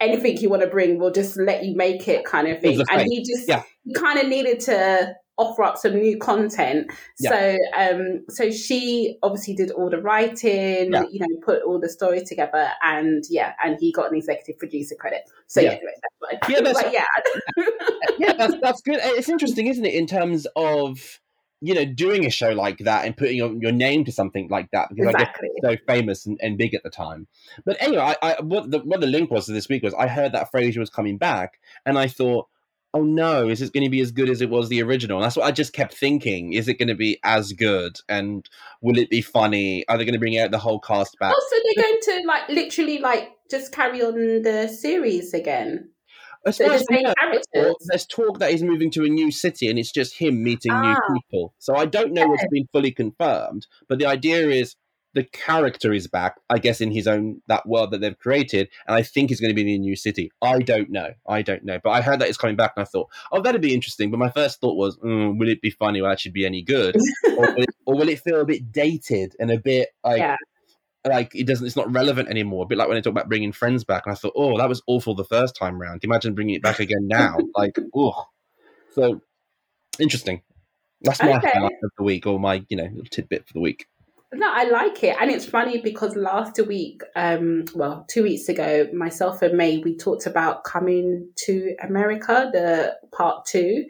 anything you want to bring, we'll just let you make it, kind of thing. It was a And he just Yeah. he kind of needed to offer up some new content. Yeah. So um so she obviously did all the writing, Yeah. you know, put all the story together and yeah, and he got an executive producer credit. So Yeah. yeah, anyway, that's. Yeah, that's- yeah. yeah, that's that's good. It's interesting, isn't it, in terms of you know doing a show like that and putting your, your name to something like that because I guess so famous and, and big at the time. But anyway, I, I what the what the link was to this week was I heard that Frasier was coming back, and I thought, oh no, is it going to be as good as it was the original? And that's what I just kept thinking: is it going to be as good? And will it be funny? Are they going to bring out the whole cast back? Also they're going to like literally like just carry on the series again. As So far the as I same know, characters. there's talk that he's moving to a new city and it's just him meeting new Ah. people. So I don't know what's been fully confirmed, but the idea is the character is back, I guess, in his own that world that they've created, and I think he's going to be in a new city. I don't know. I don't know. But I heard that it's coming back, and I thought, oh, that'd be interesting. But my first thought was, mm, will it be funny? Will it actually be any good, or, will it, or, will it, feel a bit dated and a bit like? Yeah. Like it doesn't, it's not relevant anymore. A bit like when I talk about bringing friends back, and I thought, oh, that was awful the first time round. Imagine bringing it back again now. like, oh, so interesting. That's my okay. highlight of the week, or my you know little tidbit for the week. No, I like it. And it's funny because last week, um, well, two weeks ago, myself and May, we talked about coming to America, the part two,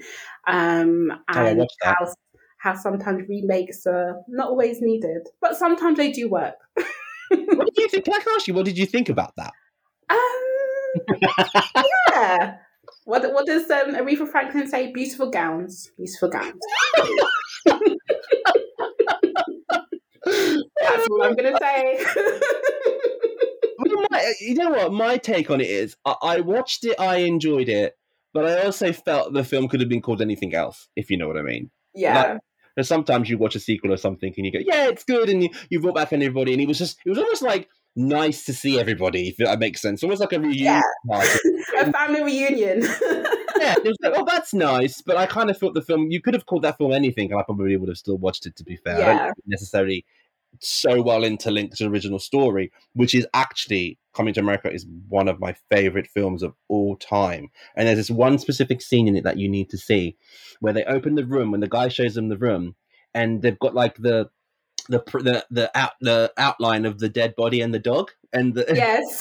um, oh, and oh, how, how sometimes remakes are not always needed, but sometimes they do work. what did you think? Can I ask you, what did you think about that? Um, yeah. What, what does um, Aretha Franklin say? Beautiful gowns. Beautiful gowns. That's what I'm gonna say. my, you know what? My take on it is, I, I, watched it, I enjoyed it, but I also felt the film could have been called anything else, if you know what I mean. Yeah. Like, sometimes you watch a sequel or something and you go, yeah, it's good, and you, you brought back everybody, and it was just, it was almost like nice to see everybody, if that makes sense. Almost like a reunion. Yeah. a family reunion. yeah, it was like, oh, that's nice. But I kind of thought the film, you could have called that film anything, and I probably would have still watched it, to be fair. Yeah. necessarily so well interlinked to the original story, which is actually Coming to America is one of my favorite films of all time. And there's this one specific scene in it that you need to see where they open the room when the guy shows them the room and they've got like the the the the out the outline of the dead body and the dog and the, yes.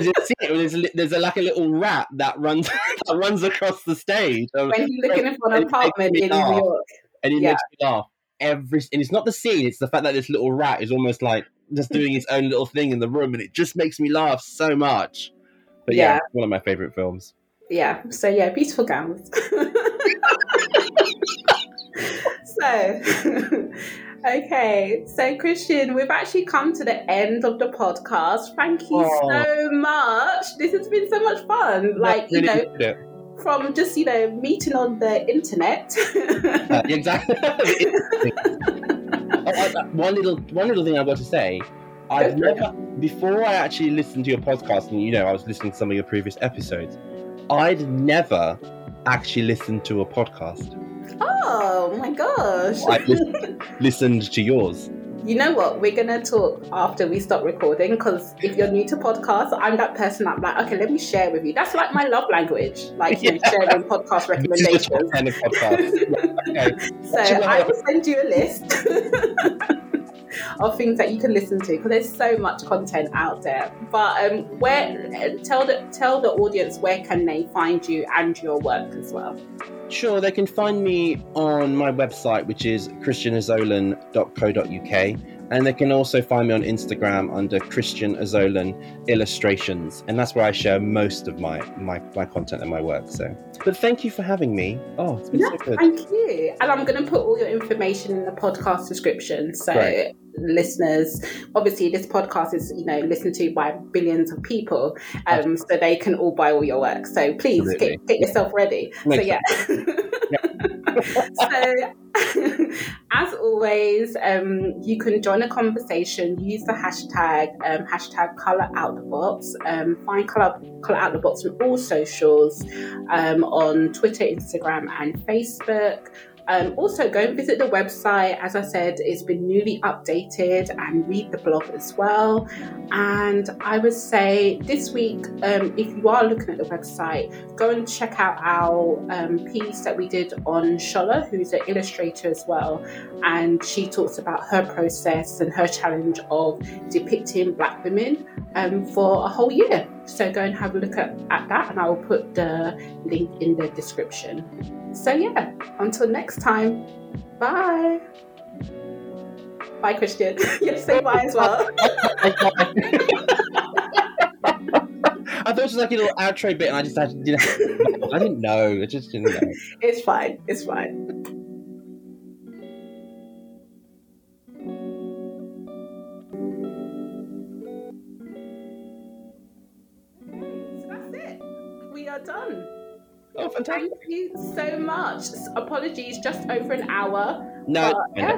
There's, there's a, like a little rat that runs that runs across the stage. When he's looking for an apartment in New York. And it yeah. makes me laugh every and it's not the scene it's the fact that this little rat is almost like just doing its own little thing in the room and it just makes me laugh so much but yeah, yeah one of my favorite films yeah so yeah beautiful gowns so Okay, so Christian, we've actually come to the end of the podcast. Thank you oh. so much. This has been so much fun. Like, you know, from just, you know, meeting on the internet. uh, exactly. one little one little thing I've got to say. I've never before I actually listened to your podcast, and you know, I was listening to some of your previous episodes. I'd never actually listened to a podcast. Oh my gosh. I listened to yours. You know what? We're gonna talk after we stop recording because if you're new to podcasts, I'm that person I'm like, okay, let me share with you. That's like my love language, like you know, sharing podcast recommendations. Kind of podcast. okay. So I will send you a list. of things that you can listen to because there's so much content out there. But um, where tell the tell the audience where can they find you and your work as well. Sure, they can find me on my website, which is christianazolan.co.uk. And they can also find me on Instagram under Christian Azolan Illustrations. And that's where I share most of my, my, my content and my work. So, but thank you for having me. Oh, it's been yeah, so good. Thank you. And I'm going to put all your information in the podcast description. So, Great listeners. Obviously this podcast is you know listened to by billions of people um so they can all buy all your work. So please get, get yourself ready. Makes so yeah, so as always um you can join a conversation. Use the hashtag um hashtag color out the box. Um find color color out the box on all socials um on twitter instagram and facebook um, also, go and visit the website. As I said, it's been newly updated and read the blog as well. And I would say this week, um, if you are looking at the website, go and check out our um, piece that we did on Shola, who's an illustrator as well. And she talks about her process and her challenge of depicting Black women um, for a whole year. So go and have a look at, at that, and I will put the link in the description. So, yeah, until next time, bye. Bye, Christian. to say bye as well. I thought it was like a little outro bit, and I just had, you know, I didn't know. I just didn't know. It's fine. It's fine. Are done. Oh, fantastic. Thank you so much. Apologies, just over an hour. No, but, yeah.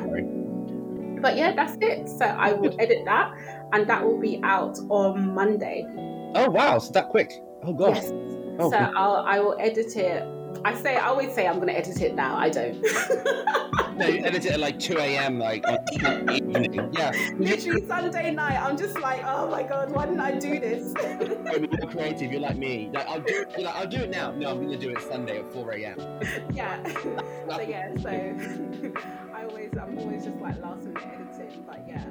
but yeah, that's it. So I will edit that, and that will be out on Monday. Oh wow, so that quick? Oh gosh. Yes. Oh, so I'll I will edit it. I say I always say I'm going to edit it now. I don't. no, you edit it at like 2 a.m. like evening. Yeah. Literally Sunday night. I'm just like, oh my god, why didn't I do this? You're creative. You're like me. Like, I'll do. You're like, I'll do it now. No, I'm going to do it Sunday at 4 a.m. yeah. so yeah. So I always, I'm always just like last minute editing. But yeah,